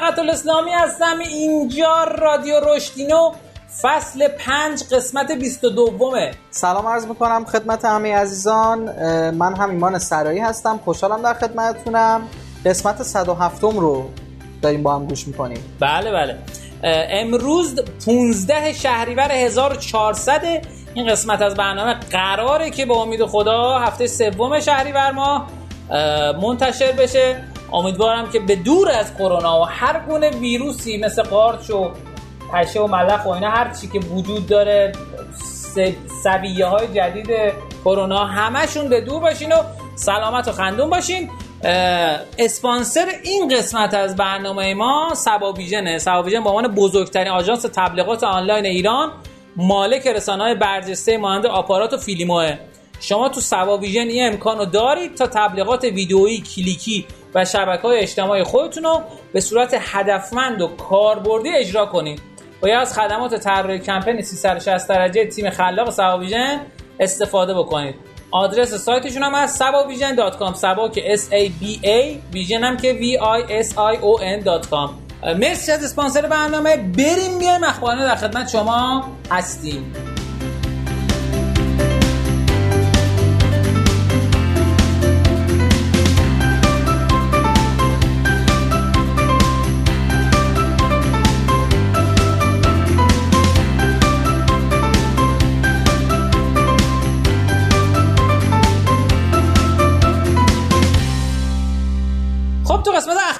سقط الاسلامی هستم. اینجا رادیو رشدینو فصل پنج قسمت 22 سلام عرض می‌کنم خدمت همه عزیزان. من هم ایمان سرایی هستم. خوشحالم در خدمتتونم. قسمت 107 رو داریم با هم گوش می‌کنیم. بله بله. امروز 15 شهریور 1400 این قسمت از برنامه قراره که با امید خدا هفته سوم شهریور ماه منتشر بشه. امیدوارم که به دور از کرونا و هر گونه ویروسی مثل قارچ و پشه و ملخ و اینا هر چی که وجود داره سویه های جدید کرونا همشون به دور باشین و سلامت و خندون باشین. اسپانسر این قسمت از برنامه ما سبابیژنه سبابیژن به عنوان بزرگترین آژانس تبلیغات آنلاین ایران مالک رسانه های برجسته مانند آپارات و فیلیموه شما تو سبابیژن این امکانو دارید تا تبلیغات ویدئویی کلیکی و شبکه های اجتماعی خودتون رو به صورت هدفمند و کاربردی اجرا کنید. باید از خدمات طراحی کمپین 360 درجه تیم خلاق سبابیژن استفاده بکنید. آدرس سایتشون هم از sabavision.com سبا که S A B A ویژن هم که V I S I O N.com مرسی از اسپانسر برنامه. بریم بیایم اخبارانه در خدمت شما هستیم.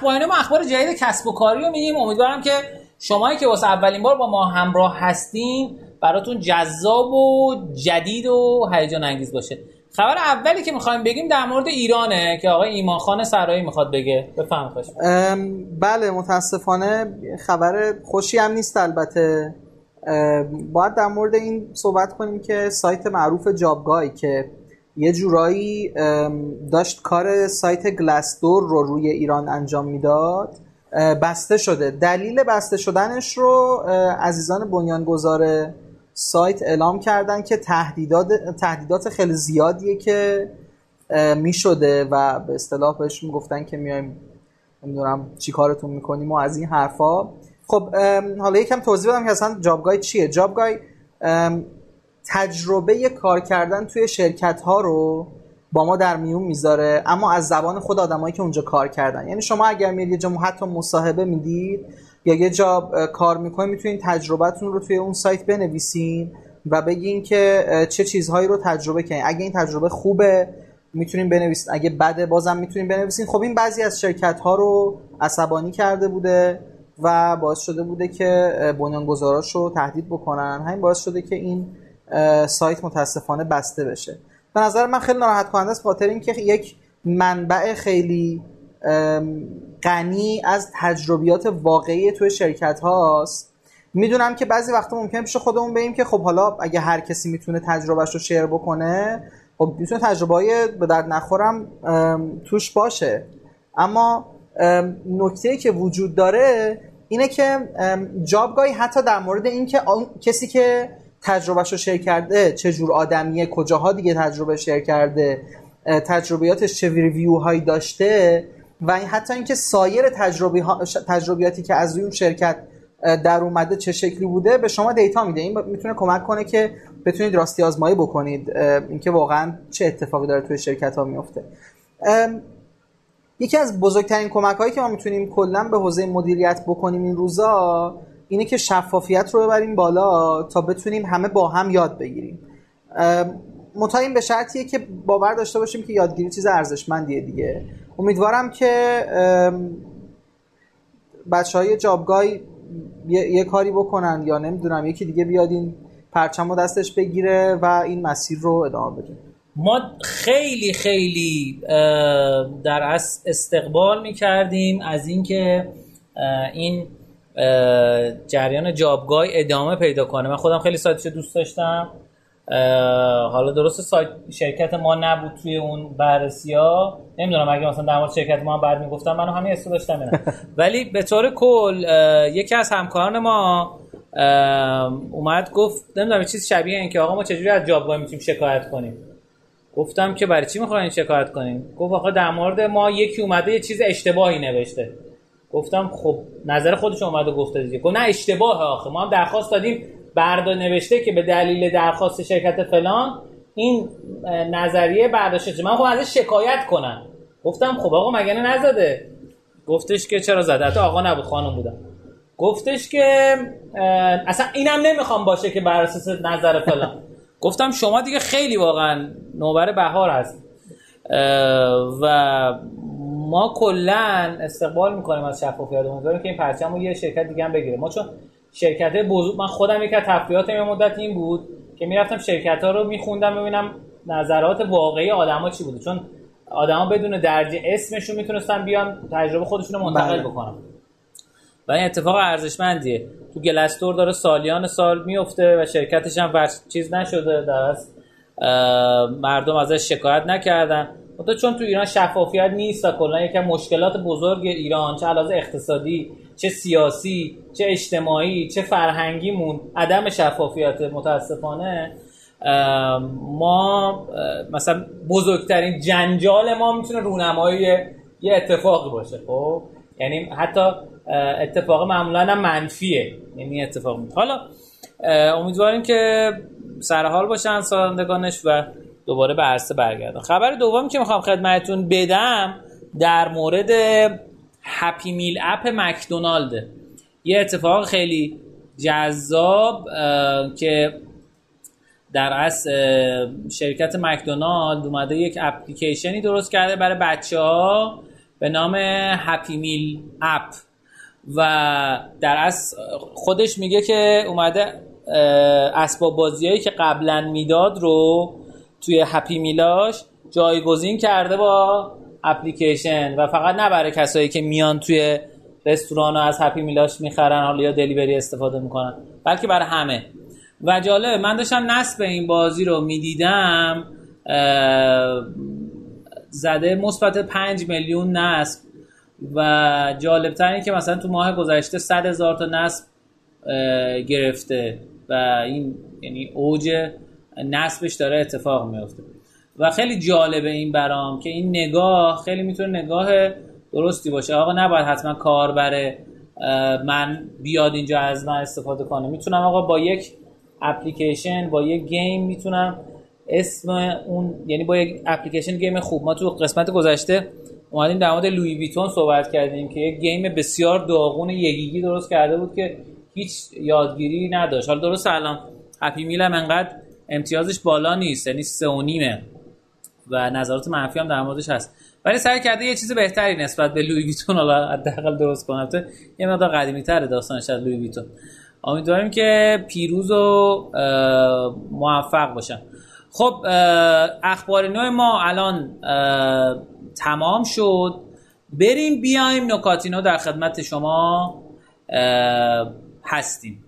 اخبار ما اخبار جدید کسب و کاری رو میگیم امیدوارم که شمایی که واسه اولین بار با ما همراه هستین براتون جذاب و جدید و هیجان انگیز باشه. خبر اولی که می‌خوایم بگیم در مورد ایرانه که آقای ایمان خان سرایی می‌خواد بگه. بفهم خوش بله متاسفانه خبر خوشی هم نیست البته. باید در مورد این صحبت کنیم که سایت معروف جابگای که یه جورایی داشت کار سایت گلاسدور رو روی ایران انجام می‌داد. بسته شده. دلیل بسته شدنش رو عزیزان بنیانگذار سایت اعلام کردن که تهدیدات تهدیدات خیلی زیادیه که می شده و به اصطلاح بهش می‌گفتن که میایم نمی‌دونم چی کارتون می‌کنیم و از این حرفا. خب حالا یکم توضیح بدم که اصلا جابگای چیه. جابگای تجربه کار کردن توی شرکت ها رو با ما در میون می‌ذاره اما از زبان خود آدمایی که اونجا کار کردن. یعنی شما اگر میرید یه جا حتی مصاحبه می‌دید یا یه جا کار می‌کنید می‌تونید تجربتون رو توی اون سایت بنویسین و بگین که چه چیزهایی رو تجربه کنید اگه این تجربه خوبه می‌تونیم بنویسین. اگه بده بازم می‌تونیم بنویسین. خب این بعضی از شرکت ها رو عصبانی کرده بوده و باعث شده بوده که بنیانگذاراش رو تهدید بکنن. همین باعث شده که این سایت متاسفانه بسته بشه. به نظر من خیلی ناراحت کننده است خاطر اینکه یک منبع خیلی غنی از تجربیات واقعی توی شرکت هاست. می‌دونم که بعضی وقتا ممکنه پیش خودمون بگیم که خب حالا اگه هر کسی می‌تونه تجربهش رو شیر بکنه خب می‌تونه تجربه های به درد نخورم توش باشه. اما نکته که وجود داره اینه که جابگاهی حتی در مورد اینکه کسی که تجربهش رو شیر کرده چه جور آدمیه کجاها دیگه تجربه شیر کرده تجربیاتش چه ریویو هایی داشته و حتی اینکه سایر تجربی تجربیاتی که از اون شرکت در اومده چه شکلی بوده به شما دیتا میده. این می‌تونه کمک کنه که بتونید راستی آزمایی بکنید اینکه واقعا چه اتفاقی داره توی شرکت ها میفته یکی از بزرگترین کمک هایی که ما می‌تونیم کلا به حوزه مدیریت بکنیم این روزا اینه که شفافیت رو ببریم بالا تا بتونیم همه با هم یاد بگیریم. مطمئن به شرطیه که باور داشته باشیم که یادگیری چیز ارزشمندیه دیگه. امیدوارم که بچه های جابگای یه،, کاری بکنن یا نمی‌دونم یکی دیگه بیاد این پرچم رو دستش بگیره و این مسیر رو ادامه بده. ما خیلی خیلی در استقبال می‌کردیم از اینکه این جریان جابگاه ادامه پیدا کنه. من خودم خیلی سایتش دوست داشتم. حالا درست سایت شرکت ما نبود توی اون بررسی ها نمی‌دونم اگه مثلا در مورد شرکت ما هم بعد می‌گفتم منو همین حسو داشتم اینا. ولی به طور کل یکی از همکاران ما اومد گفت نمی‌دونم چیز شبیه این که آقا ما چجوری از جابگاه می‌تونیم شکایت کنیم؟ گفتم که برای چی می‌خواین شکایت کنیم؟ گفت آقا در مورد ما یکی اومده یه چیز اشتباهی نوشته. گفتم خب نظر خودش اومده گفته دیگه. گفت نه اشتباه آخه. ما هم درخواست دادیم بردا نوشته که به دلیل درخواست شرکت فلان این نظریه برداشته شده. من خب ازش شکایت کنم. گفتم خب آقا مگه نزده؟ گفتش که چرا زده؟ حتی آقا نبود خانم بودم. گفتش که اصلا اینم نمی‌خوام باشه که بر اساس نظر فلان. گفتم شما دیگه خیلی واقعا نوبر بهار هست. و ما کلا استقبال می‌کنیم از شفافیت امیدواریم که این پرچم رو یه شرکت دیگه هم بگیره. ما چون شرکت بزرگ من خودم یک از تفریحات یه مدت این بود که می‌رفتم شرکت ها رو میخوندم ببینم نظرات واقعی آدما چی بوده. چون آدما بدون درجه اسمشون می‌تونستن بیان تجربه خودشون رو منتقل بله. بکنن. و این اتفاق ارزشمندیه. تو گلستور داره سالیان سال میفته و شرکتش هم چیز نشده. در مردم ازش شکایت نکردن. تو چون تو ایران شفافیت نیست و کلا یکم مشکلات بزرگ ایران چه علاوه اقتصادی چه سیاسی چه اجتماعی چه فرهنگیمون عدم شفافیت متاسفانه ما مثلا بزرگترین جنجال ما می‌تونه رونمایی یه اتفاقی باشه خب؟ یعنی حتی اتفاق معمولا هم منفیه یعنی اتفاق حالا امیدواریم که سرحال باشن سازندگانش و دوباره به عرصه برگردن خبر دومی که می‌خوام خدمتتون بدم در مورد هپی میل اپ مکدونالد. یه اتفاق خیلی جذاب که در اصل شرکت مکدونالد اومده یک اپلیکیشنی درست کرده برای بچه ها به نام هپی میل اپ و در اصل خودش میگه که اومده اسباب بازیایی که قبلا می‌داد رو توی هپی میلاش جایگزین کرده با اپلیکیشن و فقط نه برای کسایی که میان توی رستوران از هپی میلاش می‌خرن حالا یا دلیوری استفاده می‌کنن بلکه برای همه. و جالبه من داشتم نصب این بازی رو می‌دیدم زده مثبت 5 میلیون نصب. و جالب اینه که مثلا تو ماه گذشته 100 هزار تا نصب گرفته. و این یعنی اوج نصبش داره اتفاق میفته و خیلی جالبه این برام که این نگاه خیلی می‌تونه نگاه درستی باشه. آقا نباید حتما کار بره من بیاد اینجا از من استفاده کنه. می‌تونم آقا با یک اپلیکیشن با یک game می‌تونم اسم اون یعنی با یک اپلیکیشن game خوب. ما تو قسمت گذشته اومدیم در مورد Louis Vuitton صحبت کردیم که یک game بسیار داغون یگیگی درست کرده بود که هیچ یادگیری نداشت. حالا درست الان. Happy Meal هم انقدر امتیازش بالا نیست یعنی سه و نیمه. و نظرات منفی هم در موردش هست. ولی سعی کرده یه چیز بهتری نسبت به لوی ویتون حالا حداقل درست کنه. یه مقدار قدیمی تره داستانش از لوی ویتون. امیدواریم که پیروز و موفق باشن. خب اخبار نوع ما الان تمام شد. بریم بیایم نکاتینو در خدمت شما هستیم.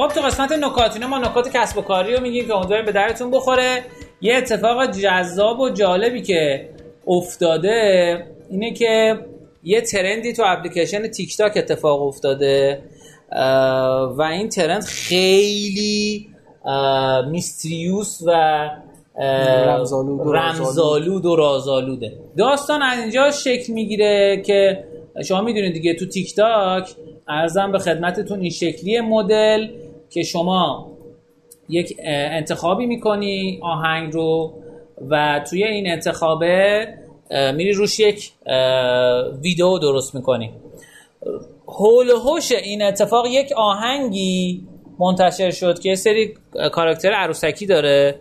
خب تو قسمت نکاتینو ما نکات کسب و کاری رو میگیم که امیدواریم به درتون بخوره. یه اتفاق جذاب و جالبی که افتاده اینه که یه ترندی تو اپلیکیشن تیک تاک اتفاق افتاده و این ترند خیلی میستریوس و رمزالود و رازالوده داستان از اینجا شکل می‌گیره که شما می‌دونید دیگه تو تیک تاک ارزم به خدمتتون این شکلی مدل. که شما یک انتخابی می‌کنی آهنگ رو و توی این انتخابه میری روش یک ویدیو درست می‌کنی. هول هوش این اتفاق یک آهنگی منتشر شد که سری کاراکتر عروسکی داره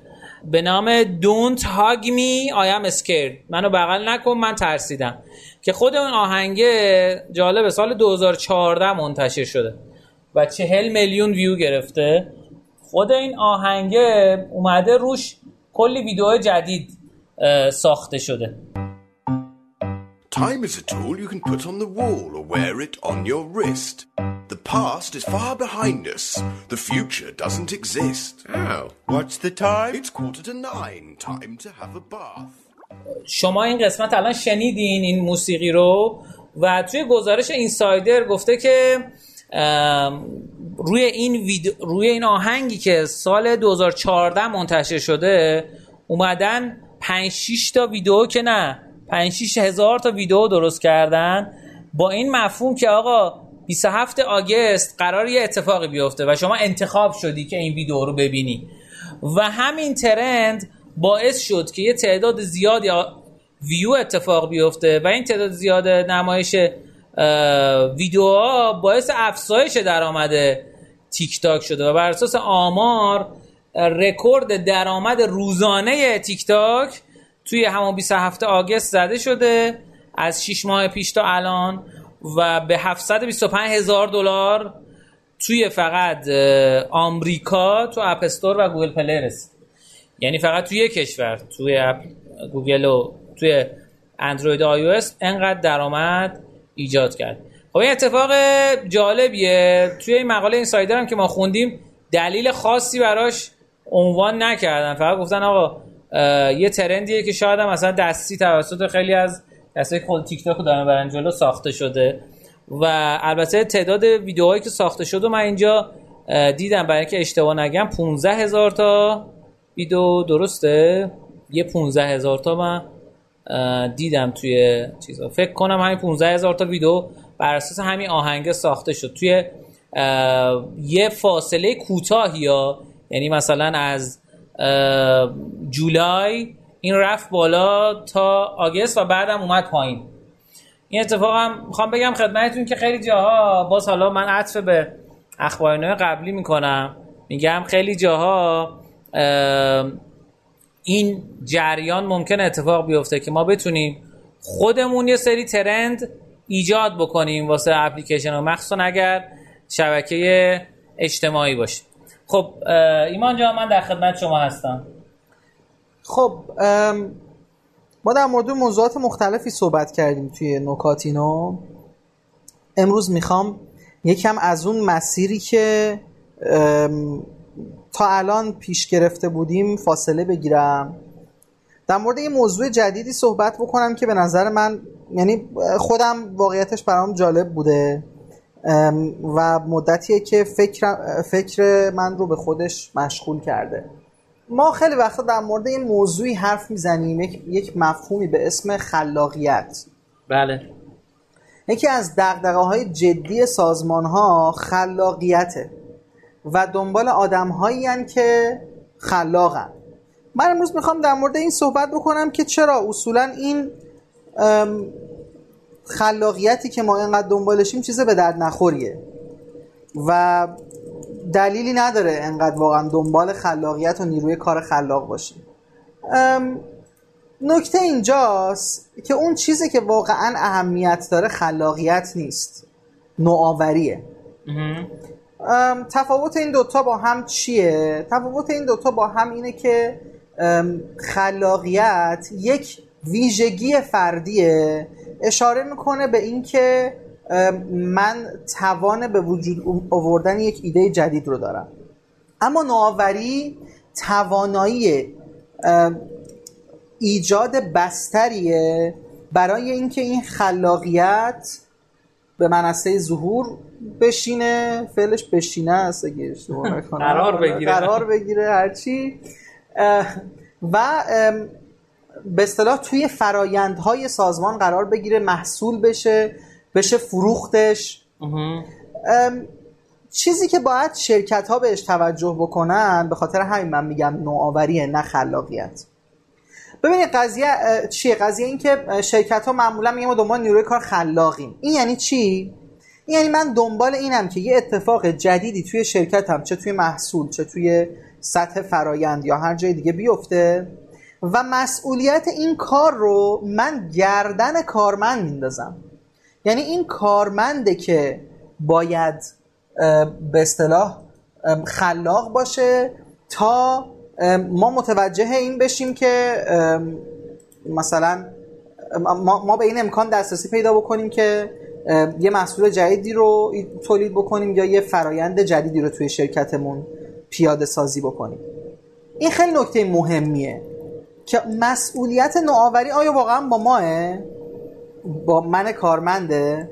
به نام Don't Hug Me I Am Scared. منو بغل نکن من ترسیدم. که خود اون آهنگه جالب سال 2014 منتشر شده. و چهل میلیون ویو گرفته خود این آهنگه اومده روش کلی ویدیو جدید ساخته شده Time is a tool you can put on the wall or wear it on your wrist. The past is far behind us. The future doesn't exist. Oh, what's the time? It's quarter to nine. Time to have a bath. شما این قسمت الان شنیدین این موسیقی رو و توی گزارش اینسایدر گفته که روی این ویدیو روی این آهنگی که سال 2014 منتشر شده اومدن 5 6 تا ویدیو که نه 5 6 هزار تا ویدیو درست کردن. با این مفهوم که آقا 27 آگست قرار یه اتفاقی بیفته و شما انتخاب شدی که این ویدیو رو ببینی. و همین trend باعث شد که یه تعداد زیادی ویو اتفاق بیفته و این تعداد زیاد نمایش ویدیوها باعث افزایش درآمد تیک تاک شده و بر اساس آمار رکورد درآمد روزانه تیک تاک توی همون 27 August زده شده از 6 ماه پیش تا الان و به 725 هزار دلار توی فقط آمریکا تو App Store و Google Play رسید. یعنی فقط توی یک کشور توی گوگل و توی اندروید آی او انقدر درآمد ایجاد کرد. خب این اتفاق جالبیه. توی این مقاله Insider هم که ما خوندیم دلیل خاصی براش عنوان نکردن. فقط گفتن آقا یه trend یه که شاید هم مثلا دستی توسط خیلی از کسایی که تیک تاک دارن برن جلو ساخته شده. و البته تعداد ویدیوهایی که ساخته شده من اینجا دیدم برای اینکه اشتباه نگم 15 هزار تا ویدیو درسته؟ یه 15 هزار تا من دیدم توی چیزا. فکر کنم همین 15 هزار تا ویدیو بر اساس همین آهنگ ساخته شد. توی یه فاصله کوتاهی یا یعنی مثلا از جولای این رفت بالا تا آگست و بعدم اومد پایین. این اتفاق هم می‌خوام بگم خدمتتون که خیلی جاها باز حالا من عطف به اخبارنامه قبلی می‌کنم. میگم خیلی جاها این جریان ممکن اتفاق بیفته که ما بتونیم خودمون یه سری ترند ایجاد بکنیم واسه اپلیکیشن و مخصوصا اگر شبکه اجتماعی باشه. خب ایمان جان من در خدمت شما هستم. خب ما در مورد موضوعات مختلفی صحبت کردیم توی نکاتینو امروز می‌خوام یکم از اون مسیری که تا الان پیش گرفته بودیم فاصله بگیرم. در مورد این موضوع جدیدی صحبت بکنم که به نظر من یعنی خودم واقعیتش برام جالب بوده و مدتیه که فکر, فکر من رو به خودش مشغول کرده. ما خیلی وقتا در مورد این موضوعی حرف می‌زنیم. یک, یک مفهومی به اسم خلاقیت. بله. یکی از دقدقه های جدی سازمان ها خلاقیته. و دنبال آدم هایی که خلاقن. من امروز می‌خوام در مورد این صحبت بکنم که چرا اصولا این خلاقیتی که ما اینقدر دنبالشیم چیز به درد نخوریه. و دلیلی نداره انقدر واقعا دنبال خلاقیت و نیروی کار خلاق باشیم. نکته اینجاست که اون چیزی که واقعا اهمیت داره خلاقیت نیست. نوآوریه. تفاوت این دوتا با هم چیه؟ تفاوت این دوتا با هم اینه که خلاقیت یک ویژگی فردیه اشاره می‌کنه به اینکه من توان به وجود آوردن یک ایده جدید رو دارم اما نوآوری توانایی ایجاد بستریه برای اینکه این خلاقیت به منصه ظهور بشینه فعلش بشینه است اگه قرار بگیره. قرار بگیره هرچی. و به اصطلاح توی فرایندهای سازمان قرار بگیره محصول بشه بشه فروختش. چیزی که باید شرکت ها بهش توجه بکنن به خاطر همین من میگم نوآوریه نه خلاقیت. ببینید قضیه چیه؟ قضیه این که شرکت ها معمولا میگن ما دنبال نیروی کار خلاقیم. این یعنی چی؟ یعنی من دنبال اینم که یه اتفاق جدیدی توی شرکتم چه توی محصول چه توی سطح فرایند یا هر جای دیگه بیفته و مسئولیت این کار رو من گردن کارمند میندازم. یعنی این کارمنده که باید به اصطلاح خلاق باشه تا ما متوجه این بشیم که مثلا ما به این امکان دسترسی پیدا بکنیم که یه محصول جدیدی رو تولید بکنیم یا یه فرایند جدیدی رو توی شرکتمون پیاده سازی بکنیم. این خیلی نکته مهمیه که مسئولیت نوآوری آیا واقعا با ماه؟ با من کارمنده؟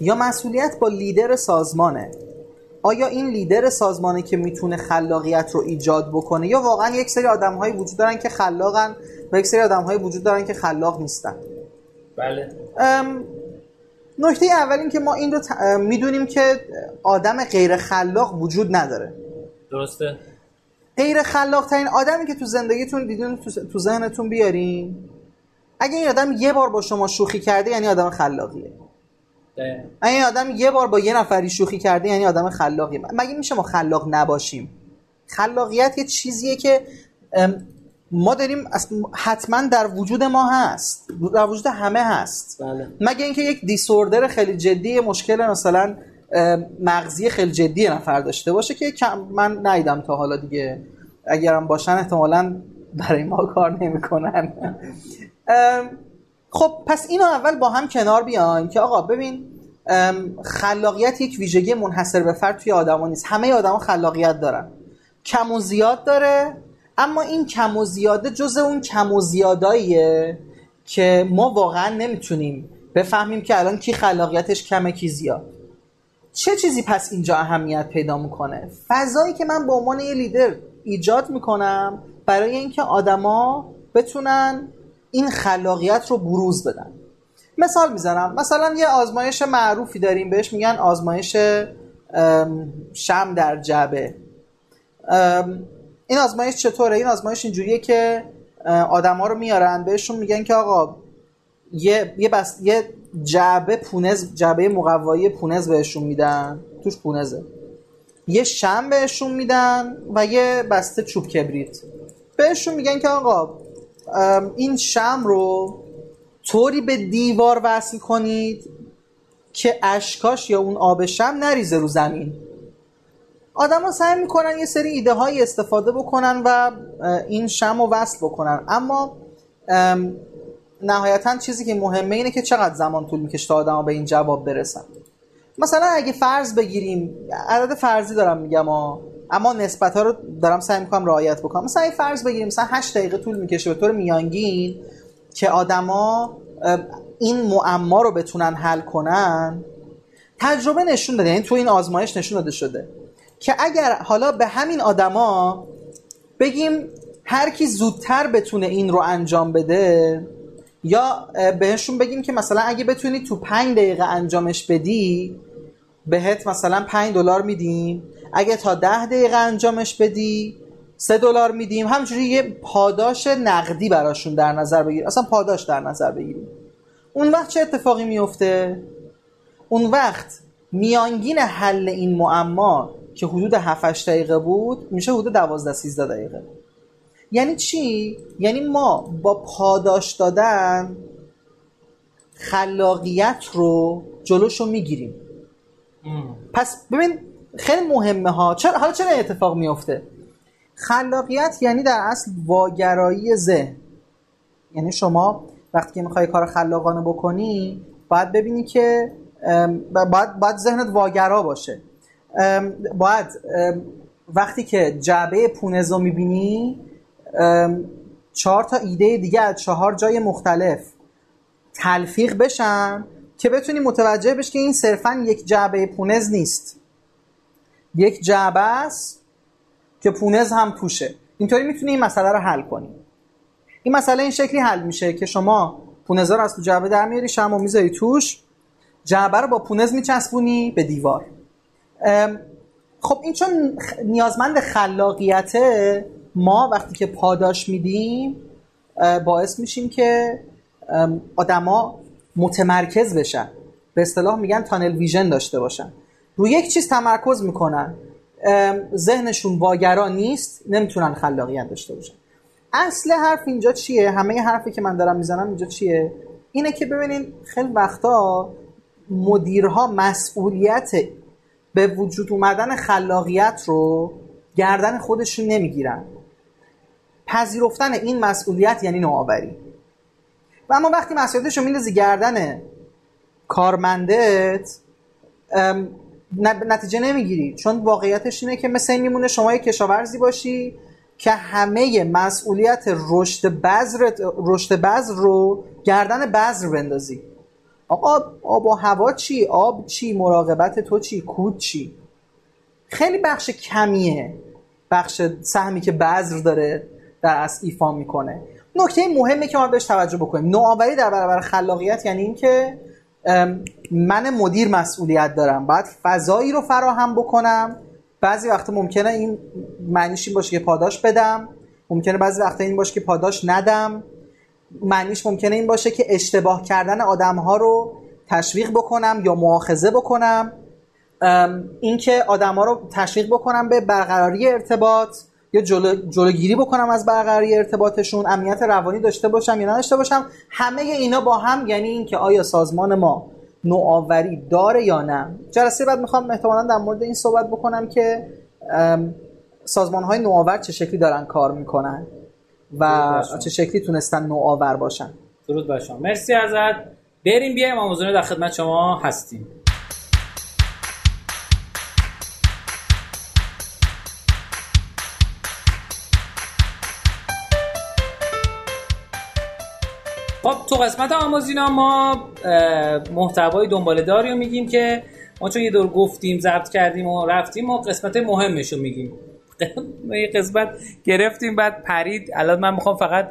یا مسئولیت با لیدر سازمانه؟ آیا این لیدر سازمانه که می‌تونه خلاقیت رو ایجاد بکنه یا واقعا یک سری آدم هایی وجود دارن که خلاقن و یک سری آدم هایی وجود دارن که خلاق نیستن؟ بله. نکته اول این که ما این رو ت... می‌دونیم که آدم غیر خلاق وجود نداره. درسته. غیر خلاق ترین آدمی که تو زندگیتون دیدون تو ذهنتون بیارین اگه این آدم یه بار با شما شوخی کرده یعنی آدم خلاقیه. اگه این آدم یه بار با یه نفری شوخی کرده یعنی آدم خلاقیه. مگه میشه ما خلاق نباشیم؟ خلاقیت یه چیزیه که ما داریم حتما در وجود ما هست. در وجود همه هست. بله. مگه اینکه یک دیسوردر خیلی جدی مشکل مثلا مغزی خیلی جدی نفر داشته باشه که من نیدم تا حالا دیگه. اگرم باشن احتمالا برای ما کار نمی‌کنن. خب پس اینو اول با هم کنار بیایم که آقا ببین خلاقیت یک ویژگی منحصر به فرد توی آدما نیست. همه آدما خلاقیت دارن. کم و زیاد داره. اما این کم و زیاده جز اون کم و زیاداییه که ما واقعا نمی‌تونیم بفهمیم که الان کی خلاقیتش کمه کی زیاد. چه چیزی پس اینجا اهمیت پیدا می‌کنه؟ فضایی که من به عنوان یه لیدر ایجاد می‌کنم برای اینکه آدما بتونن این خلاقیت رو بروز بدن. مثال می‌زنم. مثلا یه آزمایش معروفی داریم بهش میگن آزمایش شم در جبه این آزمایش چطوره؟ این آزمایش اینجوریه که آدما رو میارن بهشون میگن که آقا یه یه بس یه جعبه پونز جعبه مقوایی پونز بهشون میدن. توش پونزه. یه شم بهشون میدن و یه بسته چوب کبریت. بهشون میگن که آقا این شم رو طوری به دیوار وصل کنید که اشکاش یا اون آب شم نریزه رو زمین. آدم ها سعی می‌کنن یه سری ایده های استفاده بکنن و این شم رو وصل بکنن. اما نهایتا چیزی که مهمه اینه که چقدر زمان طول می‌کشه تا آدم ها به این جواب برسن. مثلا اگه فرض بگیریم عدد فرضی دارم میگم اما نسبت ها رو دارم سعی می‌کنم رعایت بکنم. مثلا اگه فرض بگیریم مثلا 8 دقیقه طول می‌کشه به طور میانگین که آدما این معما رو بتونن حل کنن تجربه نشون داده. یعنی تو این آزمایش نشون داده شده. که اگر حالا به همین آدما بگیم هر کی زودتر بتونه این رو انجام بده یا بهشون بگیم که مثلا اگه بتونی تو پنج دقیقه انجامش بدی بهت مثلا 5 دلار میدیم. اگه تا ده دقیقه انجامش بدی سه دلار میدیم. همجوری یه پاداش نقدی براشون در نظر بگیر اصلا پاداش در نظر بگیریم. اون وقت چه اتفاقی میفته؟ اون وقت میانگین حل این معما که حدود 7 دقیقه بود میشه حدود 12 13 دقیقه. یعنی چی؟ یعنی ما با پاداش دادن خلاقیت رو جلوشو می‌گیریم. پس ببین خیلی مهمه ها. چرا؟ حالا چرا اتفاق میفته خلاقیت یعنی در اصل واگرایی ذهن. یعنی شما وقتی که می‌خوای کار خلاقانه بکنی باید ببینی که باید, باید ذهنت واگرا باشه. باید وقتی که جعبه پونز رو می‌بینی چهار تا ایده دیگه از چهار جای مختلف تلفیق بشن که بتونی متوجه بشی که این صرفا یک جعبه پونز نیست. یک جعبه است که پونز هم توشه. اینطوری می‌تونی این مسئله رو حل کنی. این مسئله این شکلی حل میشه که شما پونزا رو از تو جعبه در میاری شما می‌ذاری توش جعبه رو با پونز میچسبونی به دیوار. خب این چون نیازمند خلاقیته ما وقتی که پاداش میدیم باعث میشیم که آدما متمرکز بشن. به اصطلاح میگن تانل ویژن داشته باشن. روی یک چیز تمرکز می‌کنن. ذهنشون واگرا نیست نمی‌تونن خلاقیت داشته باشن. اصل حرف اینجا چیه؟ همه حرفی که من دارم می‌زنم اینجا چیه؟ اینه که ببینین خیلی وقتا مدیرها مسئولیت به وجود اومدن خلاقیت رو گردن خودشون نمی‌گیرن. پذیرفتن این مسئولیت یعنی نوآوری. و اما وقتی مسئولیتش رو میندازی گردن کارمندت نتیجه نمی‌گیری. چون واقعیتش اینه که مثل این میمونه شما یک کشاورزی باشی که همه مسئولیت رشد بذر رشد بذر رو گردن بذر بندازی. آقا آب و هوا چی؟ آب چی؟ مراقبت تو چی؟ کود چی؟ خیلی بخش کمیه. بخش سهمی که بذر داره در اصل ایفا می‌کنه. نکته مهمه که ما بهش توجه بکنیم. نوآوری در برابر خلاقیت یعنی اینکه من مدیر مسئولیت دارم. باید فضایی رو فراهم بکنم. بعضی وقت ممکنه این معنیش این باشه که پاداش بدم. ممکنه بعضی وقت این باشه که پاداش ندم. معنیش ممکنه این باشه که اشتباه کردن آدم ها رو تشویق بکنم یا مؤاخذه بکنم. اینکه آدم ها رو تشویق بکنم به برقراری ارتباط یا جلو، جلوگیری بکنم از برقراری ارتباطشون امنیت روانی داشته باشم یا نداشته باشم همه اینا با هم یعنی اینکه آیا سازمان ما نوآوری داره یا نه. جلسه بعد می‌خوام احتمالا در مورد این صحبت بکنم که سازمان های نوآور چه شکلی دارن کار می‌کنن. و چه شکلی تونستن نوآور باشن. درود بر شما. مرسی ازت. بریم بیایم. آموزونه در خدمت شما هستیم. خب تو قسمت آموزینا ما محتوای دنباله داری رو میگیم که ما چون یه دور گفتیم ضبط کردیم و رفتیم و قسمت مهمش رو میگیم. یه قسمت گرفتیم بعد پرید. الان من می‌خوام فقط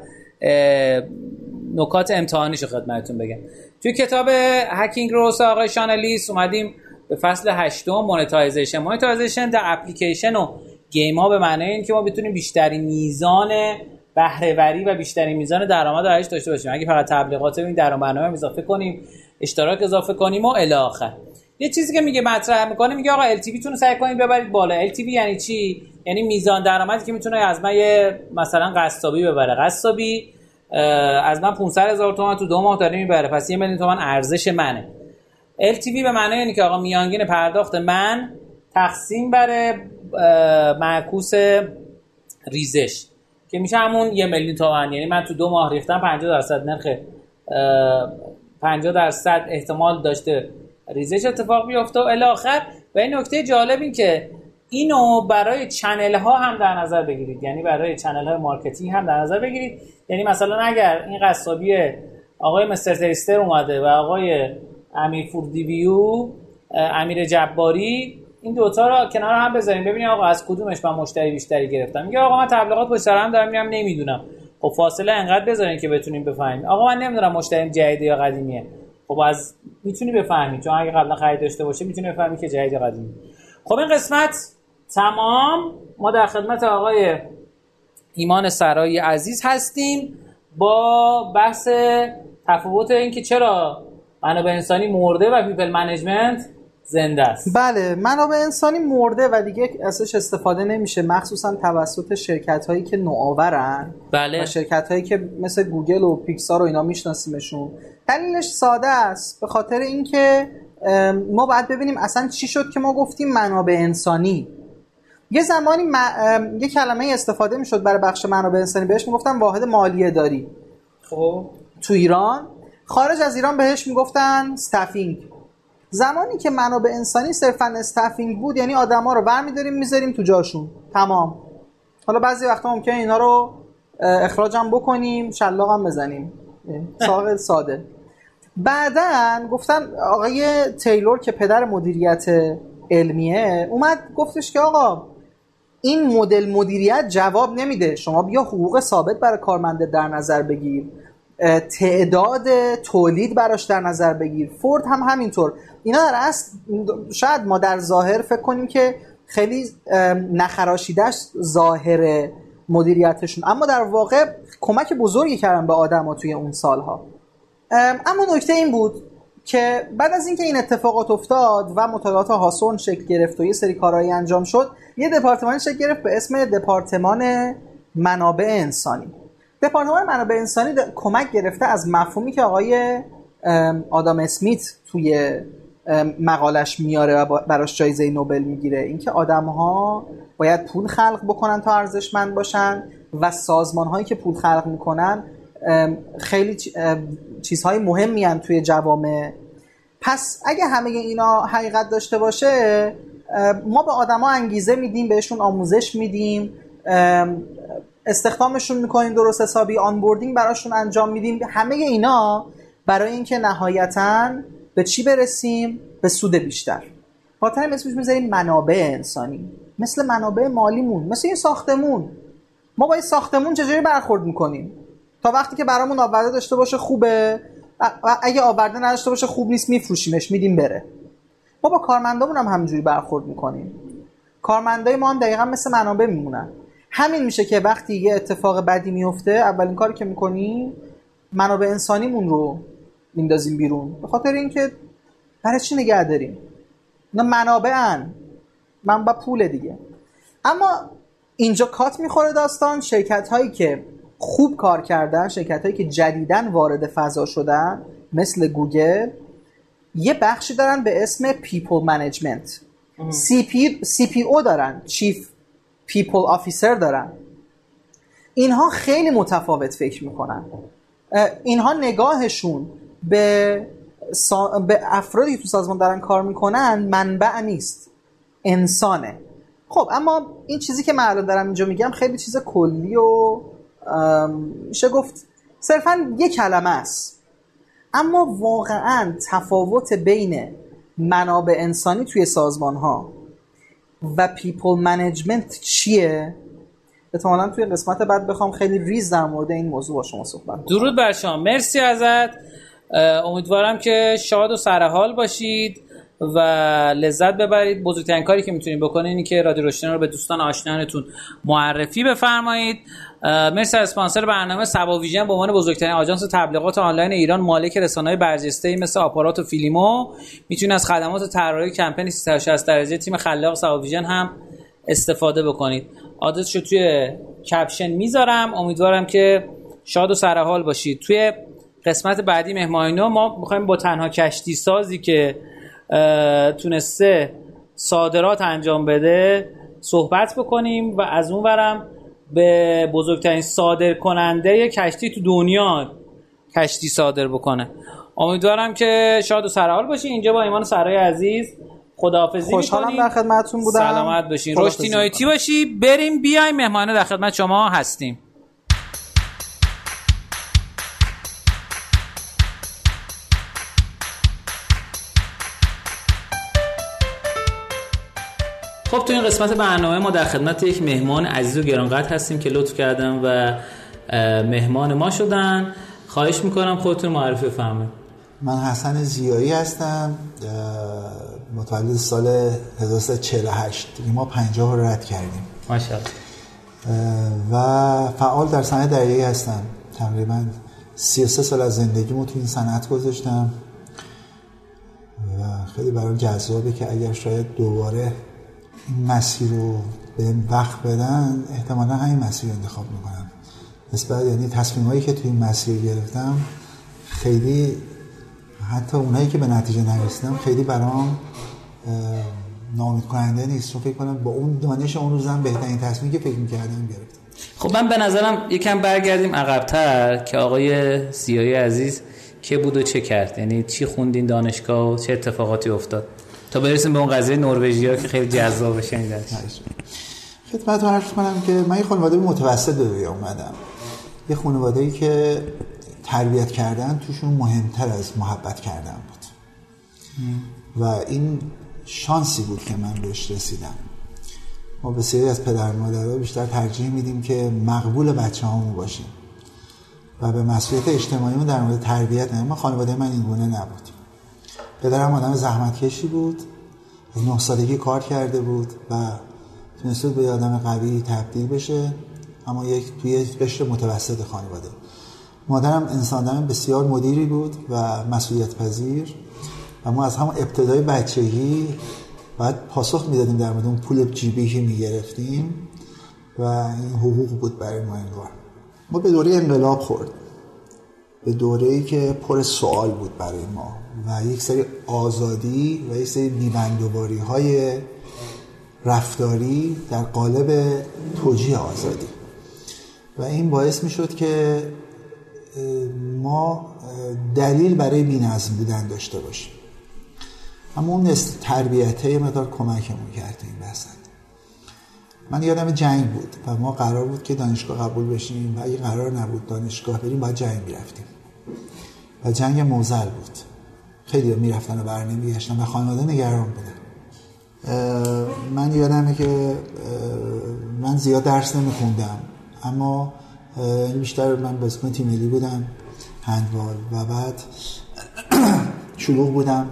نکات امتحانیش خدمتتون بگم. توی کتاب Hacking Growth آقای Sean Ellis اومدیم به فصل هشتم monetization monetization در اپلیکیشن و game ها به معنی این که ما بتونیم بیشترین میزان بهرهوری و بیشترین میزان درآمد رو داشته باشیم. اگه فقط تبلیغات این درون‌برنامه هم اضافه کنیم اشتراک اضافه کنیم و الی یه چیزی که میگه مطرح می‌کنه میگه آقا LTV تون سعی کنید ببرید بالا. LTV یعنی چی؟ یعنی میزان درآمدی که می‌تونه از من یه مثلا قصابی ببره. قصابی از من 500 هزار تومان تو دو ماه داره می‌بره. پس یه میلیون تومان ارزش منه. LTV به معنی اینه که آقا میانگین پرداخت من تقسیم بر معکوس ریزش که میشه همون یه میلیون تومن یعنی من تو دو ماه ریختم 50 درصد. نرخ 50 درصد احتمال داشته ریزش اتفاق بیفته. و الی آخر و این نکته جالب این که اینو برای channel ها هم در نظر بگیرید. یعنی برای channel های marketing هم در نظر بگیرید. یعنی مثلا اگر این قصابی آقای مستر تیستر اومده و آقای امیر فوردیویو امیر جباری این دوتا رو کنار هم بذاریم ببینیم آقا از کدومش من مشتری بیشتری گرفتم. میگه آقا من تبلیغات پشت هم دارم میرم نمی‌دونم. خب فاصله انقدر بذارین که بتونیم بفهمیم. آقا من نمی‌دونم مشتری جدید یا قدیمیه. خب از می‌تونی بفهمی. چون اگه قبلا خرید داشته باشه می‌تونی بفهمی که جدید قدیمی. خب این قسمت تمام. ما در خدمت آقای ایمان سرایی عزیز هستیم با بحث تفاوت اینکه چرا منابع انسانی مرده و people management زنده است. بله منابع انسانی مرده و دیگه ازش استفاده نمیشه مخصوصا توسط شرکت هایی که نوآورن بله. و شرکت هایی که مثل گوگل و پیکسار و اینا میشناسیمشون. دلیلش ساده است به خاطر اینکه ما باید ببینیم اصلا چی شد که ما گفتیم منابع انسانی. یه زمانی یه کلمه استفاده می‌شد برای بخش منابع انسانی بهش می‌گفتن واحد مالیه داری. خب. تو ایران خارج از ایران بهش می‌گفتن استافینگ زمانی که منابع انسانی صرفا استافینگ بود یعنی آدما رو برمیداریم می‌ذاریم تو جاشون. تمام. حالا بعضی وقتا ممکنه اینا رو اخراجم بکنیم شلاقم بزنیم. ساق ساده. بعدا گفتن آقای تیلور که پدر مدیریت علمیه اومد گفتش که آقا این مدل مدیریت جواب نمیده. شما بیا حقوق ثابت برای کارمنده در نظر بگیر. تعداد تولید براش در نظر بگیر. فورد هم همینطور. اینا در اصل شاید ما در ظاهر فکر کنیم که خیلی نخراشیدش ظاهر مدیریتشون. اما در واقع کمک بزرگی کردن به آدم توی اون سالها. اما نکته این بود که بعد از اینکه این اتفاقات افتاد و مطالعات هاسون شکل گرفت و یه سری کارهایی انجام شد یه دپارتمانی شکل گرفت به اسم دپارتمان منابع انسانی. دپارتمان منابع انسانی کمک گرفته از مفهومی که آقای آدام اسمیت توی مقالش میاره و براش جایزه نوبل می‌گیره. اینکه آدم ها باید پول خلق بکنن تا ارزشمند باشن و سازمان هایی که پول خلق می‌کنن خیلی چیزهای مهمی هم توی جوامع. پس اگه همه اینا حقیقت داشته باشه ما به آدما انگیزه میدیم بهشون آموزش میدیم استخدامشون می‌کنیم درست حسابی آنبوردینگ براشون انجام میدیم. همه اینا برای اینکه نهایتا به چی برسیم؟ به سود بیشتر. خاطر اسمش می‌ذاریم منابع انسانی. مثل منابع مالیمون مثل یه ساختمون. ما با این ساختمون چجوری برخورد می‌کنیم؟ تا وقتی که برامون آورده داشته باشه خوبه. اگه آورده نداشته باشه خوب نیست میفروشیمش میدیم بره. ما با کارمندامون هم همینجوری برخورد می‌کنیم. کارمندای ما هم دقیقا مثل منابع میمونن. همین میشه که وقتی یه اتفاق بدی میفته اولین کاری که می‌کنیم منابع انسانیمون رو میندازیم بیرون. به خاطر اینکه برای چی نگه داریم؟ اینا منابعن. من با پول دیگه. اما اینجا cut می‌خوره داستان شرکت هایی که خوب کار کردن شرکت هایی که جدیدن وارد فضا شدن مثل گوگل یه بخشی دارن به اسم people management. CP, CPO دارن chief people officer دارن. اینها خیلی متفاوت فکر می‌کنن. اینها نگاهشون به, به افرادی که تو سازمان دارن کار می‌کنن منبع نیست. انسانه. خب اما این چیزی که من الان دارم اینجا میگم خیلی چیز کلی و میشه گفت صرفا یه کلمه است. اما واقعا تفاوت بین منابع انسانی توی سازمان ها و people management چیه؟ احتمالا توی قسمت بعد بخوام خیلی ریز در مورد این موضوع با شما صحبت درود بر شما. مرسی ازت. امیدوارم که شاد و سرحال باشید و لذت ببرید. بزرگترین کاری که می‌تونید بکنید اینه که رادیو روشن رو به دوستان آشنایانتون معرفی بفرمایید. مرسی اسپانسر برنامه سبا ویژن به عنوان بزرگترین آژانس تبلیغات آنلاین ایران مالک رسانه‌های برجسته مثل آپارات و فیلیمو. می‌تونید از خدمات طراحی کمپین 360 درجه تیم خلاق سبا ویژن هم استفاده بکنید. آدرسشو توی کپشن می‌ذارم. امیدوارم که شاد و سرحال باشید. توی قسمت بعدی مهمانینو ما می‌خوایم با تنها کشتی سازی که تونسته صادرات انجام بده صحبت بکنیم و از اون برم به بزرگترین صادر کننده کشتی تو دنیا کشتی صادر بکنه. امیدوارم که شاد و سرحال باشی. اینجا با ایمان سرای عزیز. خداحافظی خوشحالم در خدمتتون بودم. سلامت باشین. رشدی نایتی باشی. بریم بیایم. مهمانه در خدمت شما هستیم. خب تو این قسمت برنامه ما در خدمت یک مهمان عزیز و گرانقدر هستیم که لطف کردن و مهمان ما شدن. خواهش می‌کنم خودتون معرفی بفرمایید. من حسن زیایی هستم. متولد سال 1348 ما 50 رو رد کردیم. ماشاءالله. و فعال در صنعت دریایی هستم. تقریبا 33 سال از زندگیمو تو این صنعت گذاشتم. و خیلی برام جذابه که اگر شاید دوباره مسیر رو به وقت بدن احتمالا همین مسیر رو انتخاب می‌کنم. نسبت یعنی تصمیم هایی که توی این مسیر گرفتم خیلی حتی اونایی که به نتیجه نرسیدم خیلی برام نامید کننده نیست. چون فکر کنم با اون دانش اون روزم بهترین تصمیمی که فکر می‌کردم گرفتم. خب من به نظرم یکم برگردیم عقبتر که آقای سیایی عزیز که بود و چه کرد؟ یعنی چی خوندین دانشگاه و چه اتفاقاتی افتاد؟ تا برسیم به اون قضیه نروژی ها که خیلی جذاب شنیدنش. خدمت عرض کنم که من یه خانواده متوسط به دنیا اومدم. یه خانواده ای که تربیت کردن توشون مهمتر از محبت کردن بود. و این شانسی بود که من بهش رسیدم. ما بسیاری از پدر مادرها بیشتر ترجیح میدیم که مقبول بچه همون باشیم. و به مسئولیت اجتماعی در مورد تربیت نه خانواده من این گونه نبود. پدرم آدم زحمتکشی بود. از نه سالگی کار کرده بود و تونسته به آدم قوی تبدیل بشه اما یک توی قشر متوسط خانواده. مادرم انسان بسیار مدیری بود و مسئولیت پذیر و ما از همون ابتدای بچگی بعد پاسخ می‌دادیم در مورد اون پول جیبی که می‌گرفتیم و این حقوق بود برای ما انگار. ما به دوره انقلاب خورد. به دوره ای که پر سوال بود برای ما. و یک سری آزادی و یک سری بیبندوباری های رفتاری در قالب توجیه آزادی. و این باعث می شد که ما دلیل برای بینظم بودن داشته باشیم. اما اون تربیت یه مدار کمکمون کرد این وسط من یادم جنگ بود و ما قرار بود که دانشگاه قبول بشیم و اگه قرار نبود دانشگاه بریم باید جنگ می‌رفتیم. و جنگ موزل بود. خیلی می‌رفتن و بر نمیگشتن و خانواده نگران بودن. من یادمه که من زیاد درس نمیخوندم اما بیشتر من بازیکن تیم ملی بودم هندبال و بعد شلوغ بودم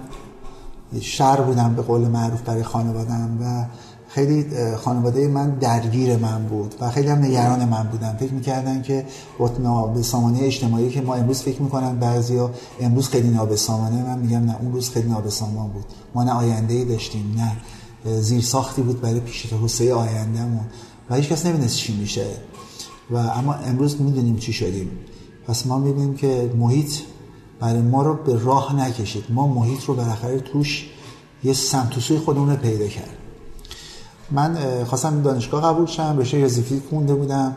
شر بودم به قول معروف برای خانوادم و خیلی خانواده من درگیر من بود و خیلی هم نگران من بودن. فکر می‌کردن که به سامانه اجتماعی که ما امروز فکر می‌کنن بعضیا امروز خیلی نابسامانه. من میگم نه اون روز خیلی نابسامان بود. ما نه آینده ای داشتیم نه زیر ساختی بود برای پیش حسه آیندهمون و هیچ کس نمی‌دونست چی میشه. و اما امروز می‌دونیم چی شدیم. پس ما می‌بینیم که محیط برای ما رو به راه نکشید. ما محیط رو بالاخره توش یه سمت خودمون رو پیدا کرد. من خواستم دانشگاه قبول شم رشته ریاضی خونده بودم.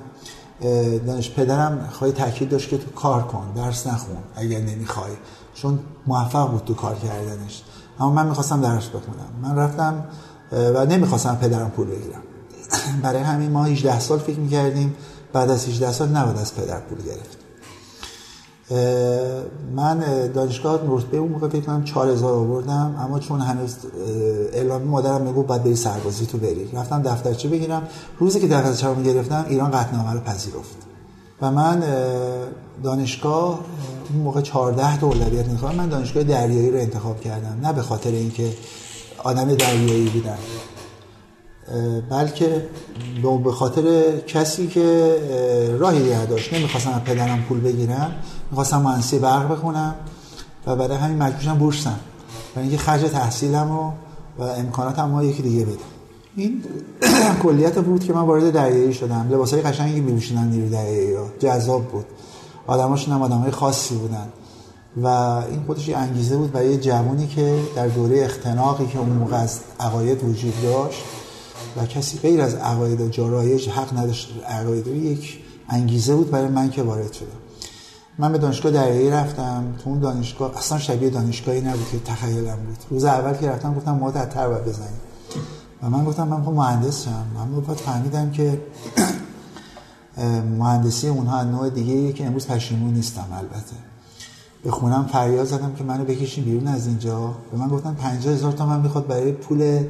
دانش پدرم خواهی تاکید داشت که تو کار کن درس نخون اگر نمی‌خوای. چون موفق بود تو کار کردنش. اما من می‌خواستم درس بخونم. من رفتم و نمی‌خواستم پدرم پول بگیرم. برای همین ما 18 سال فکر می‌کردیم بعد از 18 سال نباید از پدر پول گرفت من دانشگاه رتبه اون موقع فکر کنم 4000 آوردم اما چون هنوز اعلامی مادرم می‌گفت بعد بری سربازی تو بری. رفتم دفترچه بگیرم. روزی که دفترچه رو گرفتم ایران قطعنامه رو پذیرفت. و من دانشگاه اون موقع 14 تا اولویت من دانشگاه دریایی رو انتخاب کردم. نه به خاطر اینکه آدم دریایی بودم. بلکه به خاطر کسی که راهی دیگه داشت. نمی‌خواستم از پدرم پول بگیرم می‌خواستم مهندسی برق بخونم و برای همین مجبورشم بورسم برای اینکه خرج تحصیلم و, و امکاناتم ما یکی دیگه بدم این کلیت بود که من وارد دریایی شدم. لباسای قشنگی میپوشیدن نیروی دریایی جذاب بود. آدماشون هم آدمای خاصی بودن. و این خودش یه انگیزه بود برای جوانی که در دوره اختناقی که اون موقع از عقاید وجود داشت و کسی غیر از عقاید جارایج حق نداشت. عقاید یک انگیزه بود برای من که وارد شدم. من به دانشگاه دریایی رفتم. تو اون دانشگاه اصلا شبیه دانشگاهی نبود که تخیلم بود. روز اول که رفتم گفتم ما تر باید بزنیم. و من گفتم من خب مهندس شم. من بعد فهمیدم که مهندسی اونها نوع دیگه که امروز پشیمون نیستم البته. به خونم فریاد زدم که منو بکشین بیرون از اینجا. به من گفتن 50 هزار تومن می‌خواد برای پول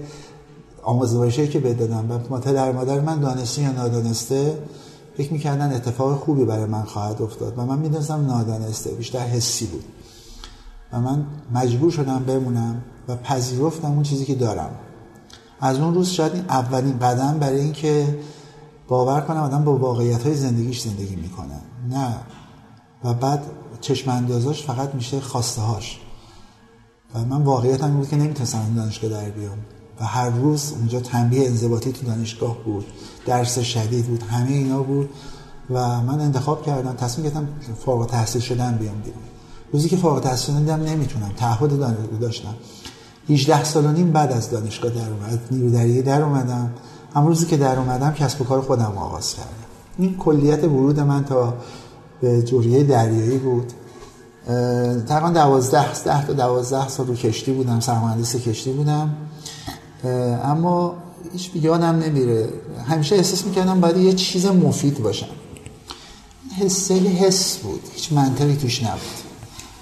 آموزشی که بدادم و مادر در مادر من دانسته یا نادانسته فکر می‌کردن اتفاق خوبی برای من خواهد افتاد و من می‌دونستم نادانسته بیشتر حسی بود. و من مجبور شدم بمونم و پذیرفتم اون چیزی که دارم. از اون روز شاید این اولین قدم برای اینکه باور کنم آدم با واقعیت های زندگیش زندگی می‌کنه. نه. و بعد چشم اندازاش فقط میشه خواسته هاش و من واقعیت هم بود که نمی‌تونستم دانشگاه در بیام. و هر روز اونجا تنبیه انضباطی تو دانشگاه بود. درس شدید بود. همه اینا بود. و من انتخاب کردم. تصمیم گرفتم فارغ تحصیل شدن بیام بیرون. روزی که فارغ تحصیل شدم نمی‌تونم. تعهد داشتم. 18 سال و نیم بعد از دانشگاه در اومد. نیرو دریایی در اومدم. اما روزی که در اومدم کسب و کار خودم آغاز کردم. این کلیت ورود من تا به جوریه دریایی بود. تقریبا 12 تا 12 سال رو کشتی بودم. سرمهندس کشتی بودم. اما هیچ یادم نمیره. همیشه احساس می‌کردم باید یه چیز مفید باشم. حسه حس بود. هیچ منطقی توش نبود.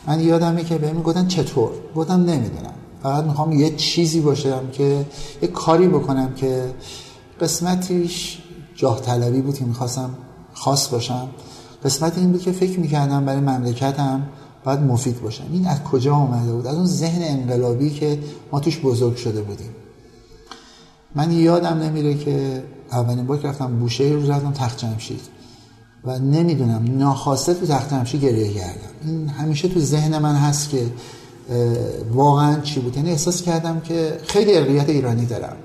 من یادمه که بهم گفتن چطور؟ گفتم نمی‌دونم. فقط می‌خوام یه چیزی باشم که یه کاری بکنم که قسمتیش جاه طلبی بود که می‌خواستم خاص باشم. قسمت این بود که فکر می‌کردم برای مملکتم باید مفید باشم. این از کجا آمده بود؟ از اون ذهن انقلابی که ما توش بزرگ شده بودیم. من یادم نمیره که اولین بار که رفتم بوشه روز رفتم تخت جمشید. و نمی‌دونم ناخواسته تو تخت جمشید گریه کردم. این همیشه تو ذهن من هست که واقعا چی بود. یعنی احساس کردم که خیلی ارقیت ایرانی دارم.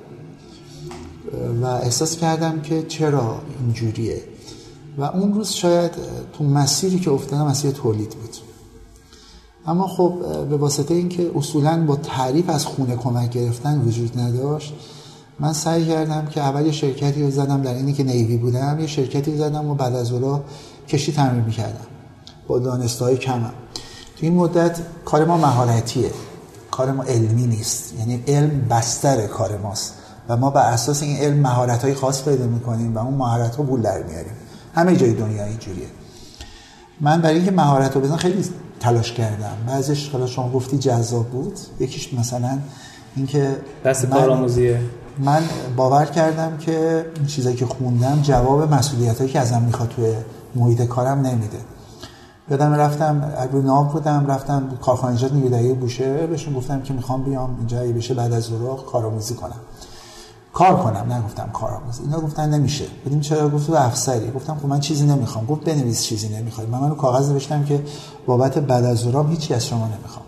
و احساس کردم که چرا اینجوریه. و اون روز شاید تو مسیری که افتادم مسیر تولید بود. اما خب به واسطه اینکه اصولا با تعریف از خونه کمک گرفتن وجود نداشت من سعی کردم که اول یه شرکتی رو زدم در اینی که نیوی بودم یه شرکتی رو زدم و بعد از اون کشتی تعمیر می‌کردم با دانستهای کمم. تو این مدت کار ما مهارتیه کار ما علمی نیست یعنی علم بستر کار ماست و ما بر اساس این علم مهارت های خاص پیدا می‌کنیم و اون مهارت ها پول در میاریم. همه جای دنیا اینجوریه. من برای اینکه مهارت رو بزنم خیلی تلاش کردم. بعضیش حالا شما گفتی جذاب بود. یکیش مثلا اینکه دست کارآموزیه. من باور کردم که چیزایی که خوندم جواب مسئولیت هایی که ازم می‌خواد توی محیط کارم نمیده. یادم رفتم رو ناو بودم رفتم کارخانجات نیودایی بوشه بهشون گفتم که می‌خوام بیام اینجا اگه بشه بعد از ظهر کارآموزی کنم. کار کنم نگفتم کارآموزی. اینا گفتن نمیشه. بدیم چرا؟ گفت تو افسری. گفتم خب من چیزی نمی‌خوام. گفت بنویس چیزی نمی‌خوای. من منو کاغذ نوشتم که بابت بعد از ظهرام هیچی از شما نمی‌خوام.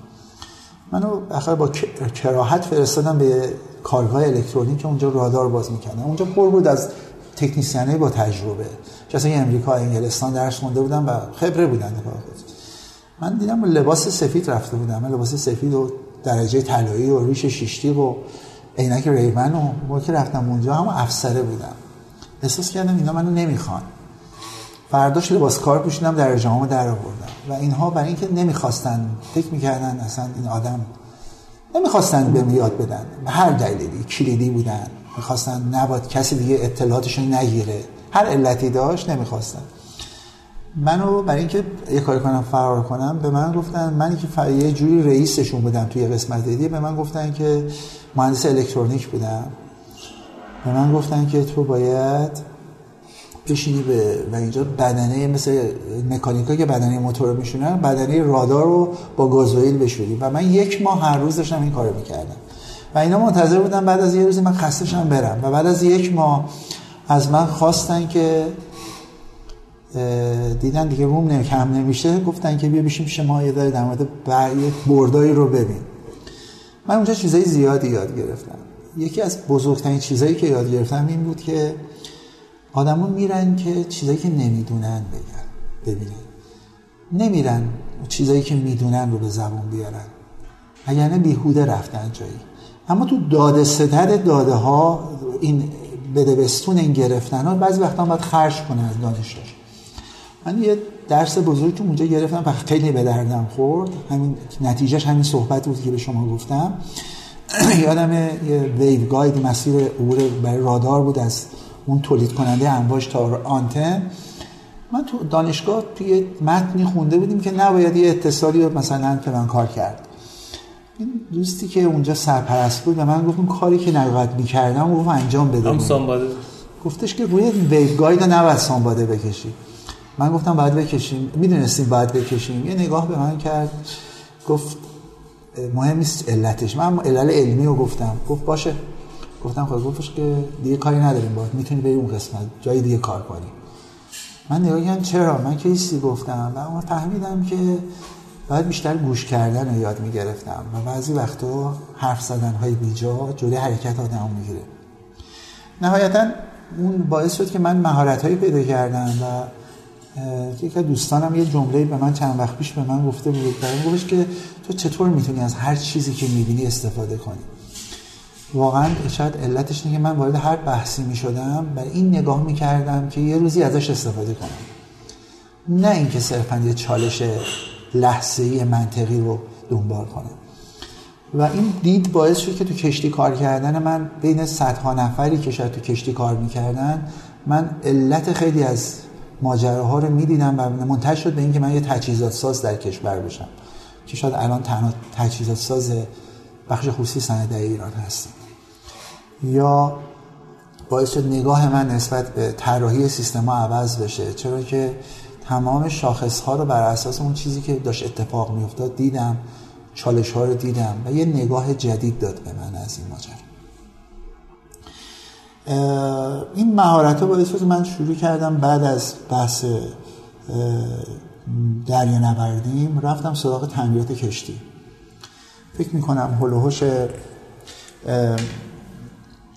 منو آخر با کراهت فرستادم به کارگاه الکترونیک که اونجا رادار باز می‌کردن. اونجا پر بود از تکنیسیانای با تجربه. کسایی امریکا انگلستان درس خونده بودن و خبره بودن. من دیدم با لباس سفید رفته بودم. من لباس سفید و درجه طلایی و ریش شیشتیق و عینک ریبن و موقع که رفتم اونجا هم افسره بودم. احساس کردم اینا منو نمی‌خوان. فرداش لباس کار پوشیدم در جامعه در آوردم و اینها برای اینکه نمی‌خواستن فکر می‌کردن اصلا این آدم نمی‌خواستن به یاد بدن. به هر دلیلی کلیدی بودن. می‌خواستن نباید کسی دیگه اطلاعاتشون نگیره. هر علتی داشت نمی‌خواستن. منو برای اینکه یه کاری کنم فرار کنم به من گفتن منی که. یه جوری رئیسشون بودم توی قسمت دیگه به من گفتن که مهندس الکترونیک بودم. به من گفتن که تو باید بشینی به و اینجا بدنه مثل مکانیکا که بدنه موتور رو میشونن بدنه رادار رو با گازوئیل بشوری. و من یک ماه هر روز داشتم این کارو می‌کردم. و اینا منتظر بودن بعد از یه روزی من خستشم برم. و بعد از یک ماه از من خواستن که دیدن دیگه روم نمی کم نمیشه گفتن که بیا بشیم پیش ما یه داره در مورد بردایی رو ببین. من اونجا چیزای زیادی یاد گرفتم. یکی از بزرگترین چیزایی که یاد گرفتم این بود که آدما میرن که چیزایی که نمی‌دونن بگن ببینن. نمیرن چیزایی که می‌دونن رو به زبون بیارن. وگرنه بیهوده رفتن جایی. اما تو داده ستد داده ها این بدبستون این گرفتن ها بعضی وقتا باید خرج کنه از دانشش من یه درس بزرگ تو اونجا گرفتم و خیلی به دردم خورد. همین نتیجهش همین صحبت بود که به شما گفتم. یادم یه ویو گاید مسیر عبور برای رادار بود از اون تولید کننده انباش تا آنتن من تو دانشگاه توی متنی خونده بودیم که نباید یه اتصالی رو مثلا فلان کار کرد. این دوستی که اونجا سرپرست بود به من گفت اون کاری که نباید می‌کردم گفت انجام بده. گفتش که روی ویو گاید نباید سانباده بکشی. من گفتم باید بکشیم. می‌دونستیم باید بکشیم. یه نگاه به من کرد. گفت مهم نیست علتش. من علل علمی رو گفتم. گفت باشه. گفتم خب گفتش که دیگه کاری نداریم باید می‌تونی بری اون قسمت جای دیگه کار کنی من نگاه کردم چرا؟ من که گفتم؟ و من فهمیدم که باید بیشتر گوش کردن رو یاد می‌گرفتم و بعضی وقتا حرف زدن های بیجا جلوی حرکت آدم می‌گیره. نهایتا اون باعث شد که من مهارت هایی پیدا کردم و از دوستانم یه جمله به من چند وقت پیش به من گفته بود برام گفتش که تو چطور می‌تونی از هر چیزی که می‌بینی استفاده کنی؟ واقعا شاید علتش اینه که من وارد هر بحثی می‌شدم برای این نگاه می‌کردم که یه روزی ازش استفاده کنم. نه اینکه صرفا یه چالش لحظه‌ای منطقی رو دنبال کنم. و این دید باعث شد که تو کشتی کار کردن من بین صدها نفری که شاید تو کشتی کار می‌کردن من علت خیلی از ماجراها رو می‌دیدم و منتج شد به اینکه من یه تجهیزات ساز در کشور بشم که شاید الان تنها تجهیزات ساز بخش خصوصی صنعت ایران هستم یا باعث شد نگاه من نسبت به طراحی سیستما عوض بشه. چرا که تمام شاخص ها رو بر اساس اون چیزی که داشت اتفاق میافتاد دیدم چالش ها رو دیدم و یه نگاه جدید داد به من از این ماجرا. این مهارت ها باعث شد من شروع کردم بعد از بحث دریا نوردیم رفتم سراغ تعمیرات کشتی. فکر می‌کنم هلوهوش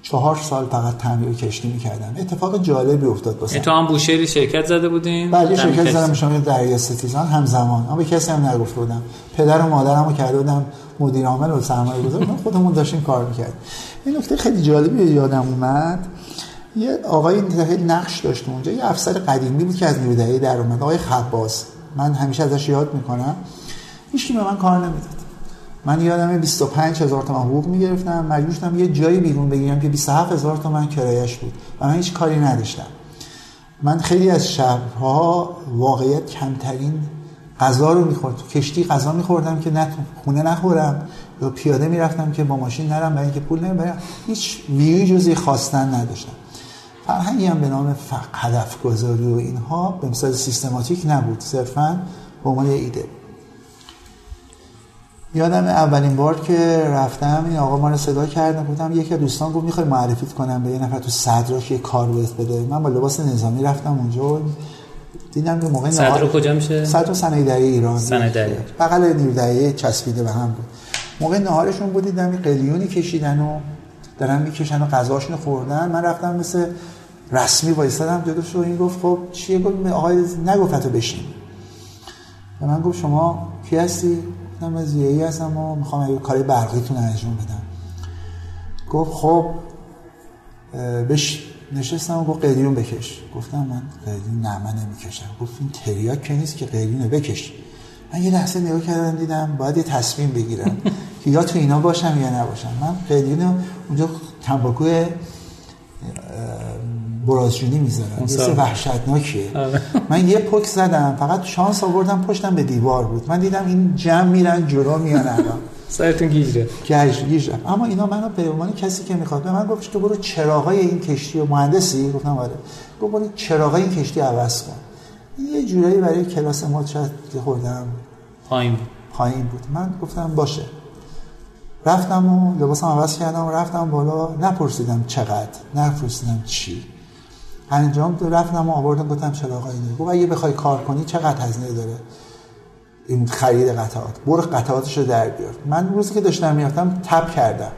چهار سال فقط تعمیر کشتی می‌کردم اتفاق جالبی افتاد واسه تو هم بوشهری شرکت زده بودیم بله شرکت زدم شما دریا ستیزان همزمان. اما به کسی هم نگفته بودم. پدر و مادرم رو کرده بودم مدیر عامل و سرمایه گذار. خودمون داشتیم کار می‌کرد این نکته خیلی جالبی یادم اومد. یه آقای نقش داشت اونجا. یه افسر قدیمی بود که از نیودهی در اومد. آقای خباس من همیشه ازش یاد می‌کنم. هیچ به من کار نمی‌داد. من یادم 25 هزار تومن حقوق می‌گرفتم. مجبور شدم یه جایی بیرون بگیرم که 27 هزار تومن کرایش بود. و من هیچ کاری نداشتم. من خیلی از شهرها واقعیت کمترین غذا رو می‌خورد. کشتی غذا میخوردم که نه خونه نخورم. یا پیاده می‌رفتم که با ماشین نرم برای اینکه پول نمی‌برم هیچ ویوی جزی خواستن نداشتم. فرهنگی هم به نام هدف گذاری و اینها به مثال سیستماتیک نبود. صرفا به عنوان ایده. یادم اولین بار که رفتم این آقا ما رو صدا کردم بودم یکی دوستان گفت می‌خوای معرفیت کنم به یه نفر تو صدراش یه کار بهت بده. من با لباس نظامی رفتم اونجا دیدم که موقع صدر کجا میشه؟ صدر صنایع ایران. صنایع بغل نیرو چسبیده به هم بود. موقع نهارشون بود دیدم قلیونی کشیدن و دارن می‌کشن و غذاشون خوردن. من رفتم مثل رسمی وایسادم جلوش و این گفت خب چیه؟ گفت آقای نگفت تو بشین من گفت شما کی هستی؟ گفتم از ای هستم و می‌خوام یه کاری برقیتون انجام بدم. گفت خب بش نشستم و گفت قلیون بکش. گفتم من قلیون نه من نمی‌کشم. گفت این تریاک که نیست که قلیون بکش. من یه لحظه نگاه کردم دیدم باید یه تصمیم بگیرم که یا تو اینا باشم یا نباشم. من قلیون اونجا تنباکو برازجونی می‌ذارم یه سه وحشتناکیه. آره. من یه پک زدم فقط شانس آوردم پشتم به دیوار بود. من دیدم این جمع میرن جلو میان الان. سرتون گیج گیج گیج. اما اینا منو به عنوان کسی که می‌خواد به من گفت که برو چراغای این کشتی و مهندسی. گفتم آره. گفت برو چراغای این کشتی عوض کن. یه جورایی برای کلاس ما خوردم. پایین پایین بود. من گفتم باشه. رفتم و لباسم عوض کردم و رفتم بالا. نپرسیدم چقدر نپرسیدم چی. انجام تو رفتم و آوردم گفتم چراغ اینه گفت اگه بخوای کار کنی چقدر هزینه داره؟ این خرید قطعات. برو قطعاتش رو در بیار. من روزی که داشتم می‌رفتم تب کردم.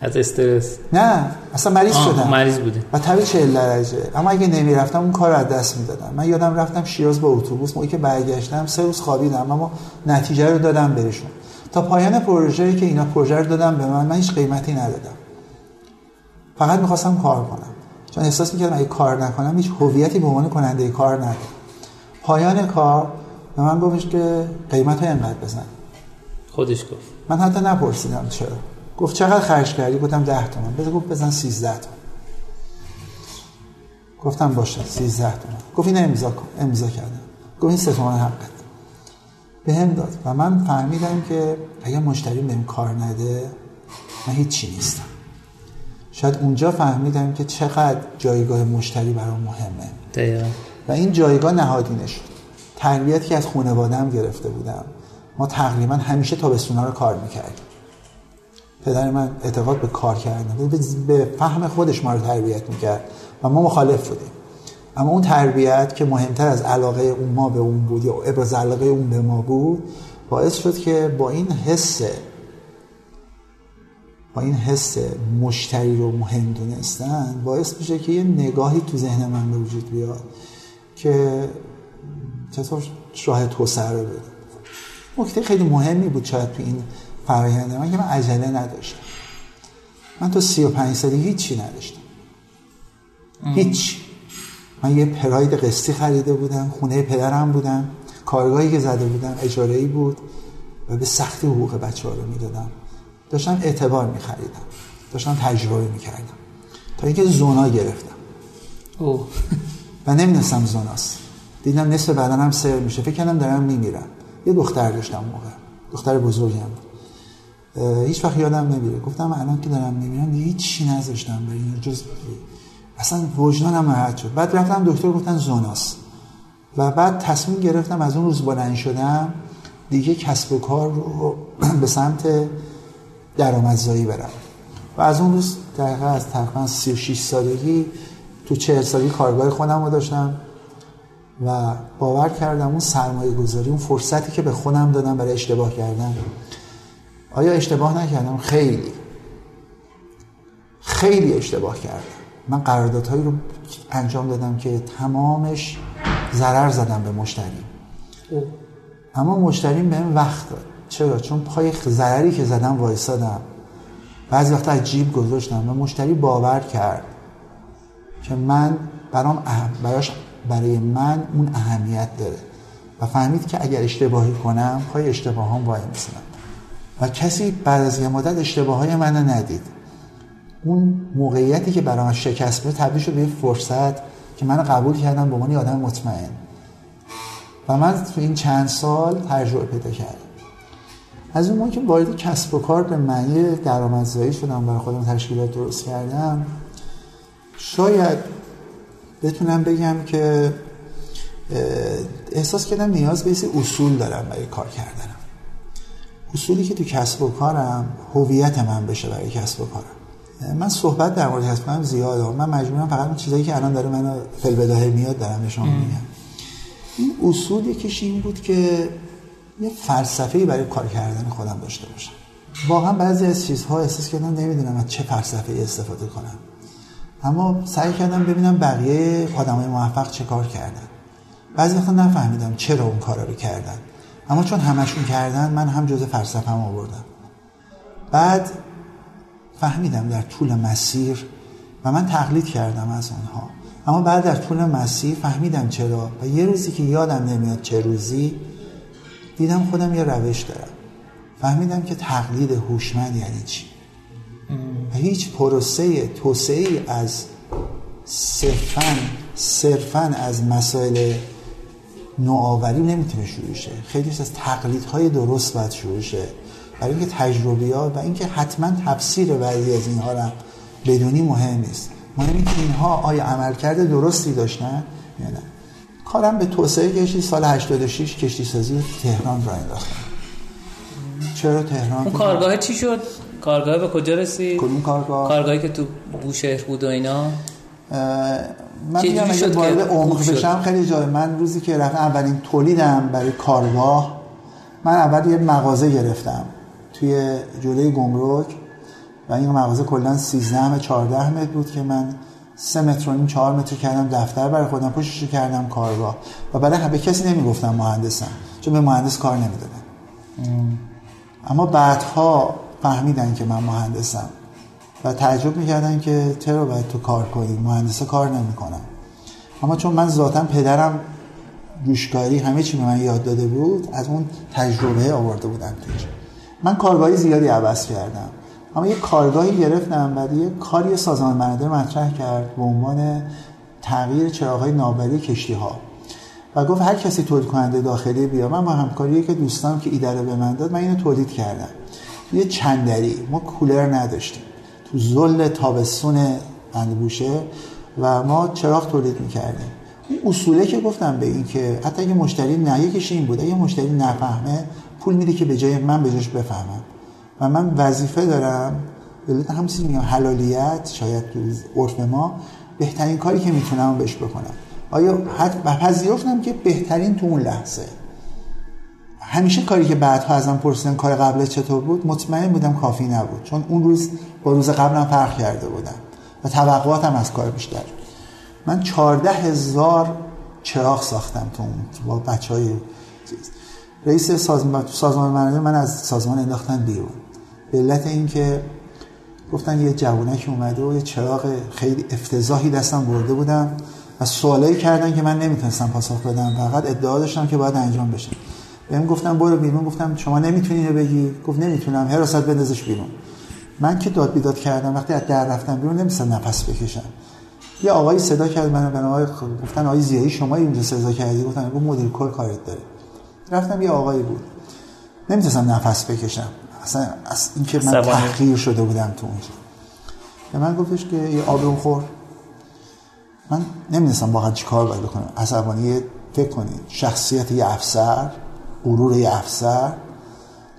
از استرس؟ نه اصلا مریض شدم. مریض بودی. و تبی 40 درجه. اما اگه نمی‌رفتم اون کار رو از دست می‌دادم. من یادم رفتم شیراز با اتوبوس موقعی که برگشتم سه روز خوابیدم اما نتیجه رو دادم بهشون. تا پایان پروژه‌ای که اینا پروژه رو دادم به من من هیچ قیمتی ندادم. فقط می‌خواستم کار کنم. چون احساس می‌کردم اگه کار نکنم هیچ هویتی به عنوان کننده کار ندارم پایان کار به من گفتش که قیمت های انقدر بزن. خودش گفت. من حتی نپرسیدم چرا. گفت چقدر خرج کردی؟ گفتم 10 تومن بذار گفت بزن 13 تومن گفتم باشه 13 تومن گفت این امضا کن. امضا کردم. گفت این 3 تومن حقت به هم داد. و من فهمیدم که اگه مشتری بهم کار نده من هیچی نیستم. شاید اونجا فهمیدم که چقدر جایگاه مشتری برام مهمه. دقیقا. و این جایگاه نهادینه شد تربیتی که از خانواده‌ام گرفته بودم. ما تقریبا همیشه تابستونا رو کار می‌کردیم. پدر من اعتقاد به کار کردن به فهم خودش ما رو تربیت می‌کرد و ما مخالف بودیم. اما اون تربیت که مهمتر از علاقه اون ما به اون بود یا ابراز علاقه اون به ما بود باعث شد که با این حس با این حس مشتری رو مهم دونستن باعث میشه که یه نگاهی تو ذهن من به وجود بیاد که چطور راه توسعه رو بده نکته خیلی مهمی بود شاید تو این فراینده من که من عجله نداشتم. من و پنج سالی هیچی نداشتم. هیچ من یه پراید قسطی خریده بودم خونه پدرم بودم کارگاهی که زده بودم اجاره بود و به سختی حقوق بچه ها رو می‌دادم. داشتم اعتبار میخریدم داشتم تجربه می‌کردم تا اینکه زونا گرفتم. او و نمی‌دونستم زوناست. دیدم نصف بدنم سر میشه. فکر کردم دارم میمیرم. یه دختر داشتم موقع. دختر بزرگم. هیچ وقت یادم نمیره. گفتم الان که دارم میمیرم هیچ چی نذاشتم برای این جز اصلا وجدانم راحت شد. بعد رفتم دکتر گفتن زوناست. و بعد تصمیم گرفتم از اون روز بلند شدم دیگه کسب و کار رو به سمت درآمدزایی برم. و از اون روز دقیقا از تقریبا 36 سالگی تو 40 سالگی کارگاه خودم رو داشتم و باور کردم اون سرمایه گذاری اون فرصتی که به خودم دادم برای اشتباه کردن. آیا اشتباه نکردم؟ خیلی. خیلی اشتباه کردم. من قراردادهایی رو انجام دادم که تمامش ضرر زدم به مشتری. اما مشتری بهم وقت داد. چرا؟ چون پای ضرری که زدم وایسادم. بعضی وقتا از جیب گذاشتم و مشتری باور کرد که من برام اهم براش برای من اون اهمیت داره. و فهمید که اگر اشتباهی کنم پای اشتباه هم وای میسنم و کسی بعد از یه مدت اشتباه های من ندید. اون موقعیتی که برام شکست بود تبدیل شد به فرصت که من قبول کردم به عنوان آدم مطمئن. و من تو این چند سال تجربه پیدا کردم. از اون موقع که وارد کسب و کار به معنی درآمدزایی شدم برای خودم تشکیلات درست کردم شاید بتونم بگم که احساس کردم نیاز به اصول دارم برای کار کردنم. اصولی که تو کسب و کارم هویت من بشه برای کسب و کارم. من صحبت در مورد کسب کارم زیاده من مجبورم فقط چیزایی که الان داره منو فل میاد دارم به شما میگم. این اصول یکیش این بود که یه فلسفه‌ای برای کار کردن خودم داشته باشم. واقعا بعضی از چیزها احساس کردم نمی‌دونم از چه فلسفه‌ای استفاده کنم. اما سعی کردم ببینم بقیه آدمای موفق چه کار کردن. بعضی وقتا نفهمیدم چرا اون کارا رو کردن. اما چون همشون کردن من هم جز فلسفه‌ام آوردم. بعد فهمیدم در طول مسیر و من تقلید کردم از اونها. اما بعد در طول مسیر فهمیدم چرا و یه روزی که یادم نمیاد چه روزی دیدم خودم یه روش دارم. فهمیدم که تقلید هوشمند یعنی چی؟ و هیچ پروسه توسعه ای از صرفا صرفا از مسائل نوآوری نمی‌تونه شروع شه. خیلی از تقلیدهای درست باید شروع شه. برای اینکه تجربیات و اینکه حتما تفسیر بعضی از اینها را بدونی مهم نیست. مهم اینکه اینها آیا عملکرد درستی داشتن یا نه. کارم به توسعه کشتی سال 86 کشتی سازی تهران را انداختم. چرا تهران؟ اون کارگاه چی شد؟ کارگاه به کجا رسید؟ کدوم کارگاه؟ کارگاهی که تو بوشهر بود و اینا؟ من میگم اگه وارد عمق بشم خیلی جای من روزی که رفتم اولین تولیدم برای کارگاه من اول یه مغازه گرفتم توی جلوی گمرک و این مغازه کلا 13 14 متر بود که من سه متر و نیم چهار متر کردم دفتر برای خودم پشتش کردم کارگاه. و برای به کسی نمی‌گفتم مهندسم چون به مهندس کار نمی‌دادم اما بعدها فهمیدن که من مهندسم و تعجب می‌کردن که چرا باید تو کار کنی؟ مهندسه کار نمی‌کنم اما چون من ذاتا پدرم گوشکاری همه چی به من یاد داده بود از اون تجربه آورده بودم من کارگاهی زیادی عوض کردم. اما یه کارگاهی گرفتم بعد یه کاری سازمان منادر مطرح کرد به عنوان تغییر چراغهای ناوبری کشتی ها و گفت هر کسی تولید کننده داخلی بیا. من با همکاری که دوستان که ایده رو به من داد من اینو تولید کردم. یه چندری. ما کولر نداشتیم. تو زل تابستون بوشه و ما چراغ تولید می‌کردیم. این اصوله که گفتم به این که حتی اگه مشتری نه یکیش این بود. اگه مشتری نفهمه پول میده که به جای من به جاش بفهمم. و من وظیفه دارم به همسی میگم حلالیت شاید تو عرف ما بهترین کاری که می‌تونم بهش بکنم. آیا حد پذیرفتم که بهترین تو اون لحظه. همیشه کاری که بعدها ازم پرسیدن کار قبل چطور بود مطمئن بودم کافی نبود. چون اون روز با روز قبلم فرق کرده بودم و توقعاتم از کار بیشتر. من چارده هزار چراغ ساختم تو اون با بچه های رئیس سازمان, سازمان من از سازمان انداختن بیرون. به علت اینکه گفتن یه جوونک اومده و یه چراغ خیلی افتضاحی دستم برده بودم و سوالایی کردن که من نمی‌تونستم پاسخ بدم. فقط ادعا داشتم که باید انجام بشه. بهم گفتم برو بیرون. گفتم شما نمی‌تونی اینو بگی؟ گفت نمی‌تونم. حراست بندازش بیرون. من که داد بیداد کردم وقتی از در رفتم بیرون نمیستم نفس بکشم. یه آقای صدا کرد منو به آقای گفتن آقای زیایی شما اینجا صدا کردی؟ گفتم گفت مدیر کل کارت داره. رفتم یه آقایی بود. نمی‌تونستم نفس بکشم. اصلا از اینکه من تحقیر شده بودم تو اونجا به من گفتش که یه آب خور. من نمی‌دونستم واقعا چی کار باید بکنم. عصبانی فکر کنید. شخصیت یه افسر غرور یه افسر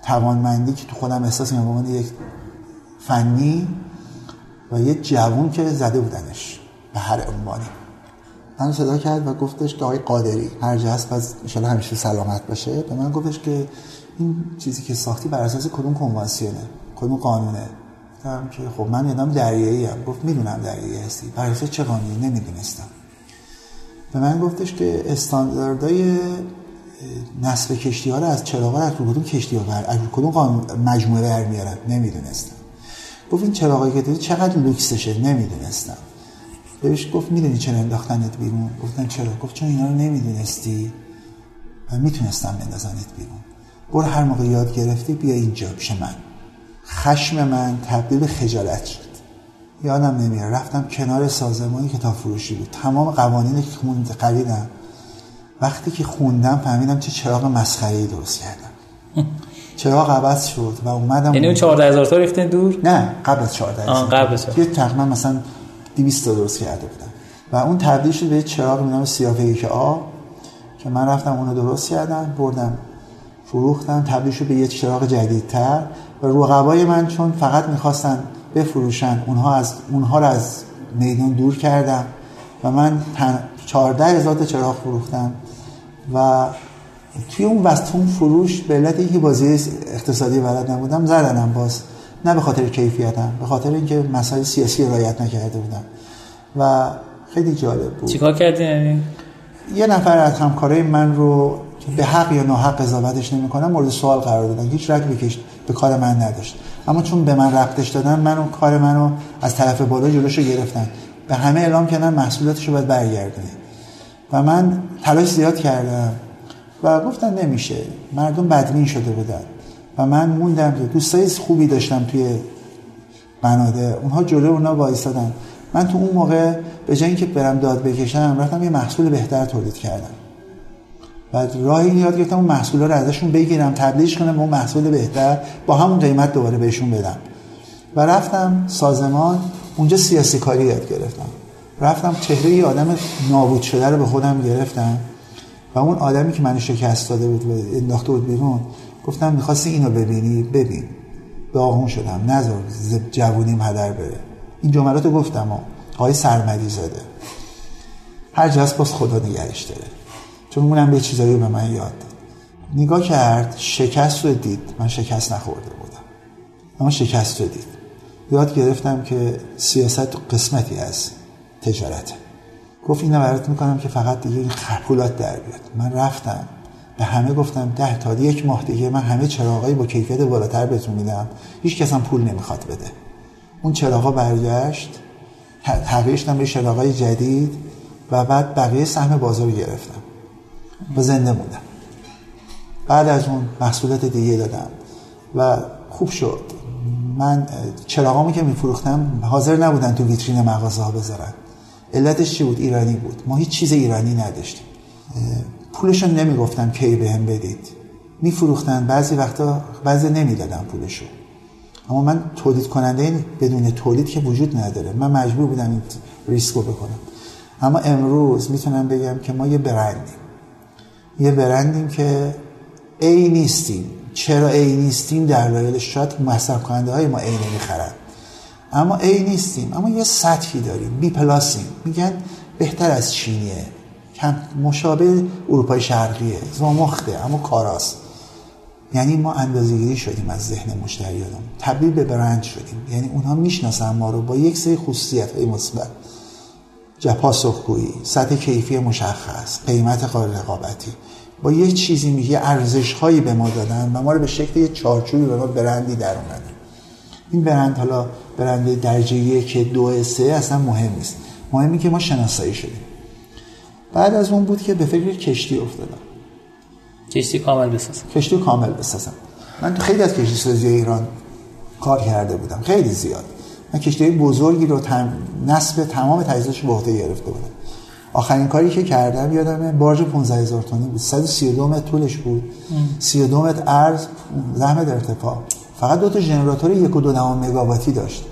توانمندی که تو خودم احساس می‌کنم یک فنی و یه جوون که زده بودنش به هر عنوانی. من صدا کرد و گفتش که آقای قادری هر جا هست پس انشالله همیشه سلامت باشه. به من گفتش که این چیزی که ساختی بر اساس کدوم کنوانسیونه کدوم قانونه؟ گفتم که خب من یادم دریایی هم گفت می‌دونم دریایی هستی. بر اساس چه قانونی؟ نمی‌دونستم. به من گفتش که استانداردهای نصب کشتی ها رو از چراغ از کدوم کشتی ها بر از کدوم قانون مجموعه برمیارن نمی‌دونستم. گفت این چراغایی که داری چقدر لوکسشه؟ نمی‌دونستم. بهش گفت می‌دونی چرا انداختنت بیرون؟ گفتم چرا؟ گفت چون اینا رو نمی‌دونستی. و می‌تونستم بندازنت بیرون. برو هر موقع یاد گرفتی بیا اینجا پیش من. خشم من تبدیل به خجالت شد. یادم نمیاد رفتم کنار سازمانی کتاب فروشی بود. تمام قوانین که خریدم. وقتی که خوندم فهمیدم چه چراغ مسخره‌ای درست کردم. چراغ عوض شد و اومدم یعنی اون 14000 تا ریختین دور؟ نه قبل از 14 آه، قبل از 14. یه تقریبا مثلا 200 تا درست کرده بودم. و اون تبدیل شد به چراغ به نام سیاه که آ که من رفتم اونو درست کردم بردم فروختم تبدیل شد به یه چراغ جدیدتر و رقبای من چون فقط می‌خواستن بفروشن اونها از اونها رو از میدان دور کردم و من تن... 14 هزار تا چراغ فروختم و توی اون وسط اون فروش به علت اینکه بازی اقتصادی بلد نبودم زدنم باز. نه به خاطر کیفیتم به خاطر اینکه مسائل سیاسی رعایت نکرده بودم. و خیلی جالب بود. چیکار کردین یعنی؟ یه نفر از همکارای من رو به حق یا ناحق قضاوتش نمی‌کنم مورد سوال قرار دادن. هیچ رگ بکش به کار من نداشت. اما چون به من ربطش دادن من اون کار منو از طرف بالا جلوشو گرفتن. به همه اعلام کردن محصولاتش رو باید برگردونی. و من تلاش زیاد کردم. و گفتن نمیشه. مردم بدبین شده بودن. من موندم که دوستای خوبی داشتم توی بناده اونها جلو اونا وایسادن من تو اون موقع به جای اینکه برم داد بکشم رفتم یه محصول بهتر تولید کردم. و راه این یاد گرفتم اون محصولا رو ازشون بگیرم تبدیلش کنم به اون محصول بهتر با همون قیمت دوباره بهشون بدم. و رفتم سازمان اونجا سیاسی کاری یاد گرفتم. رفتم چهره یه آدم نابود شده رو به خودم گرفتم. و اون آدمی که منو شکست داده بود و انداخته بود بیرون گفتم می‌خواستی اینو ببینی؟ ببین. داغون شدم. نذار جوونیم هدر بره. این جملات رو گفتم. آقای سرمدی زاده. هر جاست باز خدا نگرش داره. چون اونم به چیزایی به من یاد داد. نگاه کرد شکست رو دید. من شکست نخورده بودم. اما شکست رو دید. یاد گرفتم که سیاست قسمتی از تجارته. گفت اینو برات می‌کنم که فقط دیگه این خپولات در بیاد. من رفتم. به همه گفتم ده تا یک ماه دیگه من همه چراغایی با کیفیت بالاتر بهتون میدم. هیچ کس هم پول نمی‌خواد بده. اون چراغا برگشت. تغییرش به چراغای جدید و بعد بقیه سهم بازار رو گرفتم. و زنده موندم. بعد از اون محصولات دیگه دادم. و خوب شد. من چراغامو که میفروختم حاضر نبودن تو ویترین مغازه ها بذارن. علتش چی بود؟ ایرانی بود. ما هیچ چیز ایرانی نداشتیم. پولشو نمی‌گفتم کی بهم بدید. میفروختن. بعضی وقتا بعضی نمی‌دادن پولشو. اما من تولید کننده بدون تولید که وجود نداره. من مجبور بودم این ریسکو بکنم. اما امروز می‌تونم بگم که ما یه برندیم. یه برندیم که ای نیستیم. چرا ای نیستیم؟ در شاید مصرف کننده های ما ای نمی‌خرن اما ای نیستیم. اما یه سطحی داریم. بی پلاسیم. میگن بهتر از چینیه. مشابه اروپای شرقیه. زمخته اما کاراست. یعنی ما اندازه‌گیری شدیم از ذهن مشتریانم تبدیل به برند شدیم. یعنی اونها می‌شناسن ما رو با یک سری خصوصیت. های مثبت پاسخگویی سطح کیفی مشخص قیمت قابل رقابتی. با یه چیزی میگه ارزش هایی به ما دادن و ما رو به شکل یه چارچوبی به ما برندی در اومدن این برند حالا برند درجه یک دو سه اصلا مهم نیست. مهمی که ما شناسایی شدیم. بعد از اون بود که به فکر کشتی افتادم. کشتی کامل بسازم. کشتی کامل بسازم. من خیلی از کشتی سازی ایران کار کرده بودم. خیلی زیاد. من کشتی بزرگی رو تم... نصب تمام تجهیزاتش به عهده گرفته بودم. آخرین کاری که کردم یادمه بارج 15 هزار تونی بود. 132 متر طولش بود. 32 متر عرض 10 متر ارتفاع. فقط دو تا ژنراتور 1 و 2 مگاواتی داشت.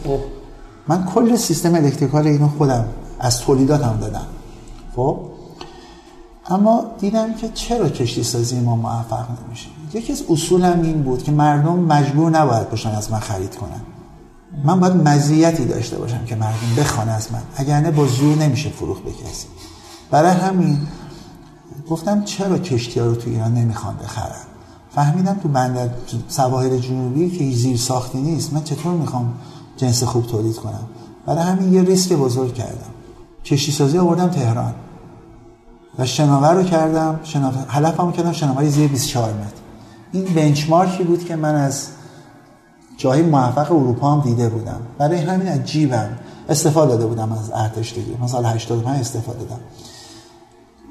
من کل سیستم الکتریکال اینو خودم از تولیداتم دادم. خب؟ اما دیدم که چرا کشتی سازی ما موفق نمیشه؟ یکی از اصولم این بود که مردم مجبور نباید باشن از من خرید کنن. من باید مزیتی داشته باشم که مردم بخوان از من اگر نه با زور نمیشه فروخ به کسی. برای همین گفتم چرا کشتی ها رو تو ایران نمی‌خوان بخرن؟ فهمیدم تو بندر سواحل جنوبی که زیر ساختی نیست من چطور می‌خوام جنس خوب تولید کنم؟ برای همین یه ریسک بزرگ کردم. کشتی سازی آوردم تهران. و شناور رو کردم. شناور حلفمو کردم شناوری زیر 24 متر. این بنچمارکی بود که من از جایی موفق اروپا هم دیده بودم. برای همین از جیبم استفاده داده بودم از ارتش دیگه. مثلا 85 استفاده دادم.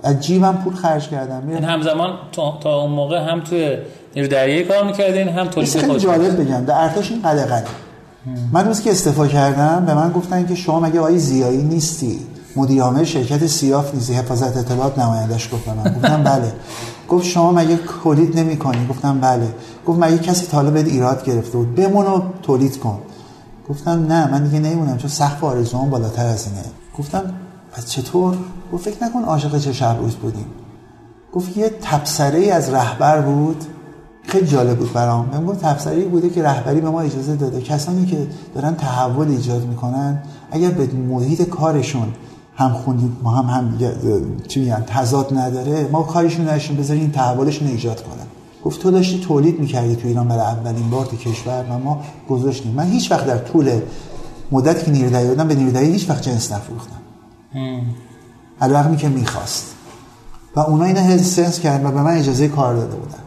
از جیبم پول خرج کردم. این همزمان تا, اون موقع هم توی نیرو دریایی کار می‌کردین هم تولید خیلی خود جالب بگم. در ارتش این قدغنه. من روزی که استفاده کردم به من گفتن که شما مگه آقای زیایی نیستی؟ مدیر عامل شرکت سیاف نیزی حفاظت اطلاعات نمایندش گفت به من گفتم بله. گفت شما مگه تولید نمی کنی گفتم بله. گفت مگه کسی طالب ایراد گرفته بود؟ بمون و تولید کن. گفتم نه من دیگه نمیمونم چون سقف آرزوام بالاتر از اینه. گفتم پس چطور؟ گفت فکر نکن عاشق چه شب روز بودیم. گفت یه تبصره ای از رهبر بود. خیلی جالب بود برام. من گفت تبصره بوده که رهبری به ما اجازه داده. کسانی که دارن تحول ایجاد می‌کنن اگر به محیط کارشون هم خوندید ما هم هم چی میگن تضاد نداره. ما کارشون نشون بذاریم این تحولشون ایجاد کنن. گفت تو داشتی تولید می‌کردی تو ایران برای اولین بار تو کشور و ما گذاشتیم من هیچ وقت در طول مدتی که نیرودایی بودم به نیرودایی هیچ وقت جنس نفروختم. علاقمی که می‌خواست. و اونا اینو سنس کرد و به من اجازه کار داده بودن.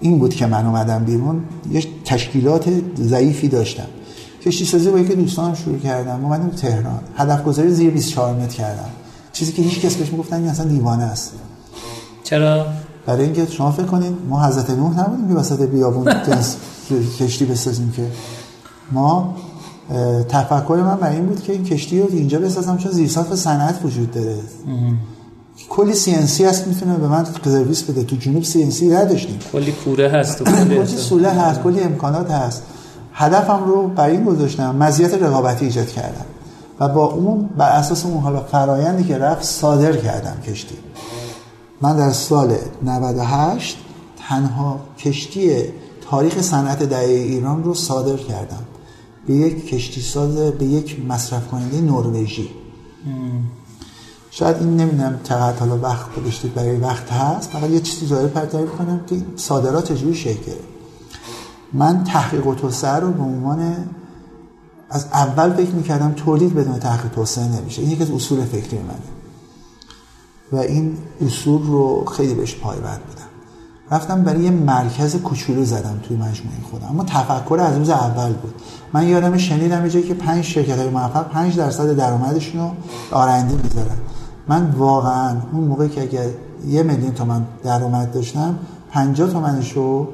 این بود که من اومدم بیرون یه تشکیلات ضعیفی داشتم. کشتی سازی با یکی دوستانم شروع کردم. اومدم تهران. هدف گذاری زیر 24 متر کردم. چیزی که هیچ کس بهش می‌گفتن این اصلا دیوانه است. چرا؟ برای اینکه شما فکر کنید ما حضرت نوح نبودیم که وسط بیابون کشتی بسازیم که. ما تفکر من برای این بود که این کشتی رو اینجا بسازم چون زیرساخت صنعت وجود داره. کلی سی ان سی هست می‌تونه به من سرویس بده. تو جنوب سی ان سی نداشتیم کلی کوره هست کلی سوله هست کلی امکانات هست. هدفم رو برای این گذاشتم مزیت رقابتی ایجاد کردم و با اون بر اساس اون حالا فرایندی که رفت صادر کردم کشتی. من در سال 98 تنها کشتی تاریخ صنعت دهه ایران رو صادر کردم. به یک کشتی ساز به یک مصرف کننده نروژی. شاید این نمی‌دونم چقدر حالا وقت گذاشتید برای وقت هست فقط یه چیزی داره پر کنم که صادرات چجوری شکل من تحقیق و توسعه رو به عنوان از اول فکر می‌کردم تولید بدون تحقیق توسعه نمیشه. این یکی از اصول فکری منه. و این اصول رو خیلی بهش پایبند بودم. رفتم برای یه مرکز کوچولو زدم توی مجموعه خودم. اما تفکر از روز اول بود. من یادم شنیدم یه که پنج شرکت های موفق 5 درصد درآمدشون رو آرندی می‌ذارن. من واقعا اون موقع که اگر یه میلیون تومن درآمد داشتم 50 تومنش رو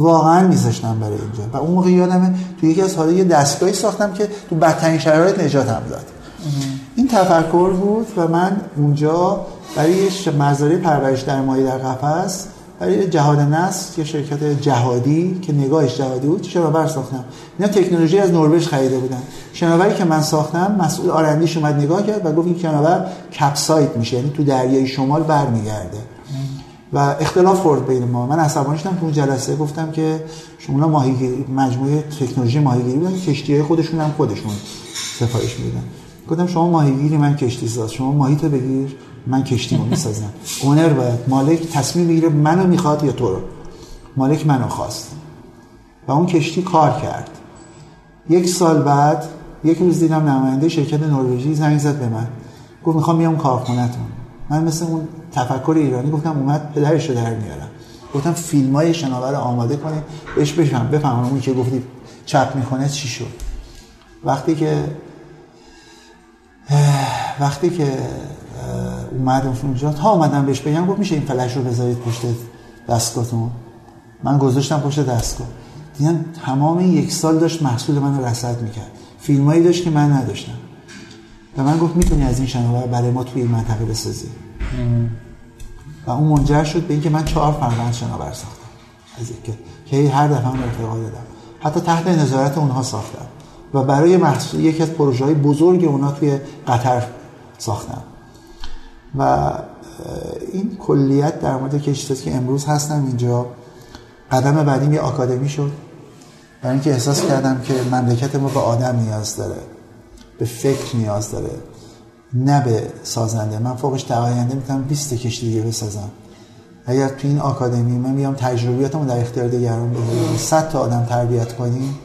واقعا میذاشتم برای اینجا. و اون موقع یادمه تو یکی از حالا یه دستگاهی ساختم که تو بدترین شرایط نجاتم داد. این تفکر بود و من اونجا برای مزارع پرورش در ماهی در قفس برای جهاد نسل یه شرکت جهادی که نگاهش جهادی بود شناور ساختم. اینا تکنولوژی از نروژ خریده بودن. شناوری که من ساختم مسئول آرندیش اومد نگاه کرد و گفت این شناور کپسایت میشه یعنی تو دریای شمال برمیگرده. و اختلاف خورد بین ما. من عصبانی شدم تو اون جلسه. گفتم که شما ماهیگیری مجموعه تکنولوژی ماهیگیری بودن کشتی خودشون هم خودشون سفارش میدن. گفتم شما ماهیگیری من کشتی ساز. شما ماهی تو بگیر من کشتی رو می‌سازم. اونر باید مالک تصمیم می‌گیره منو می‌خواد یا تو رو. مالک منو خواست. و اون کشتی کار کرد. یک سال بعد یک روز دیدم نماینده شرکت نروژی زنگ زد به من. گفت می‌خوام میام کارخونهتون. من مثل اون تفکر ایرانی گفتم اومد پدرش رو در میارم. گفتم فیلم های شناور آماده کنید بهش بفهم بفهمم اون که گفتی چپ می‌کنه چی شد. وقتی که وقتی که اومدم اونجا تا اومدم بهش بگم گفت میشه این فلش رو بذارید پشت دستگاهتون؟ من گذاشتم پشت دستگاه. دیدم تمام یک سال داشت محصول من رصد می‌کرد. فیلمایی داشت که من نداشتم. و من گفت می‌تونی از این شناور برای ما توی این منطقه بسازی. و اون منجر شد به اینکه من چهار فرمند شناور ساختم. از که هر دفعه هم ارتقا دادم. حتی تحت نظارت اونها ساختم. و برای محصول یکی از پروژه های بزرگ اونا توی قطر ساختم. و این کلیت در مورد کشتی که امروز هستم اینجا. قدم بعدیم یه آکادمی شد. برای اینکه احساس کردم که مملکت ما به آدم نیاز داره. به فکر نیاز داره. نه به سازنده. من فوقش در آینده می‌تونم 20 کشتی دیگه بسازم. اگر تو این آکادمی من میام تجربیاتمو در اختیار دیگران بذارم 100 تا آدم تربیت کنیم.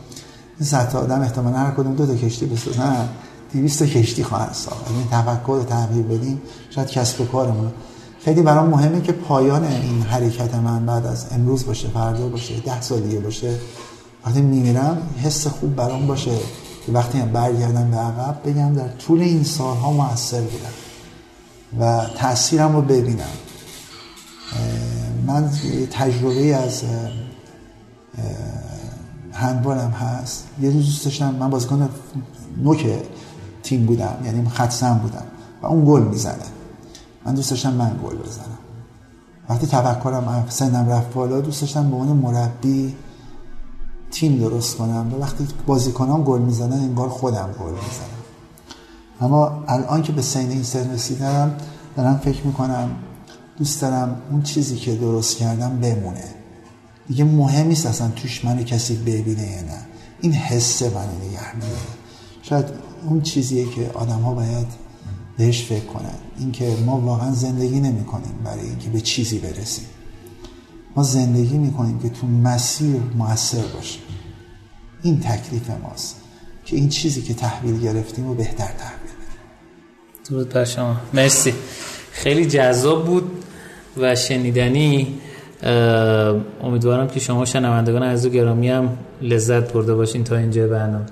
این 100 تا آدم احتمالاً هر کدوم دو تا کشتی بسازن. 200 تا کشتی خواهد ساخت. این تفکر رو تغییر بدیم. شاید کسب و کارمون. خیلی برام مهمه که پایان این حرکت من بعد از امروز باشه فردا باشه ده سال دیگه باشه. وقتی میمیرم حس خوب برام باشه. که وقتی هم برگردم به عقب بگم در طول این سالها موثر بودم و تاثیرم رو ببینم. من تجربه از هندبالم هست. یه روز دوست داشتم من بازیکن نوک تیم بودم یعنی خطسم بودم و اون گل می‌زنه. من دوست داشتم من گل بزنم. وقتی تفکرم سنم رفت بالا دوست داشتم به عنوان مربی تیم درست کنم. و وقتی بازیکنام گل می‌زنن انگار خودم گل می‌زنم. اما الان که به سین این سن رسیدم دارم فکر می‌کنم دوست دارم اون چیزی که درست کردم بمونه. دیگه مهم نیست اصلا توش منو کسی ببینه یا نه. این حسه منو نگه میداره. شاید اون چیزیه که آدم ها باید بهش فکر کنن. اینکه ما واقعا زندگی نمی کنیم برای اینکه به چیزی برسیم. ما زندگی می‌کنیم که تو مسیر موثر باشیم. این تکلیف ماست که این چیزی که تحویل گرفتیم رو بهتر تحویل بدیم. درود بر شما. مرسی. خیلی جذاب بود و شنیدنی امیدوارم که شما شنوندگان از گرامی هم لذت برده باشین تا اینجا برنامه.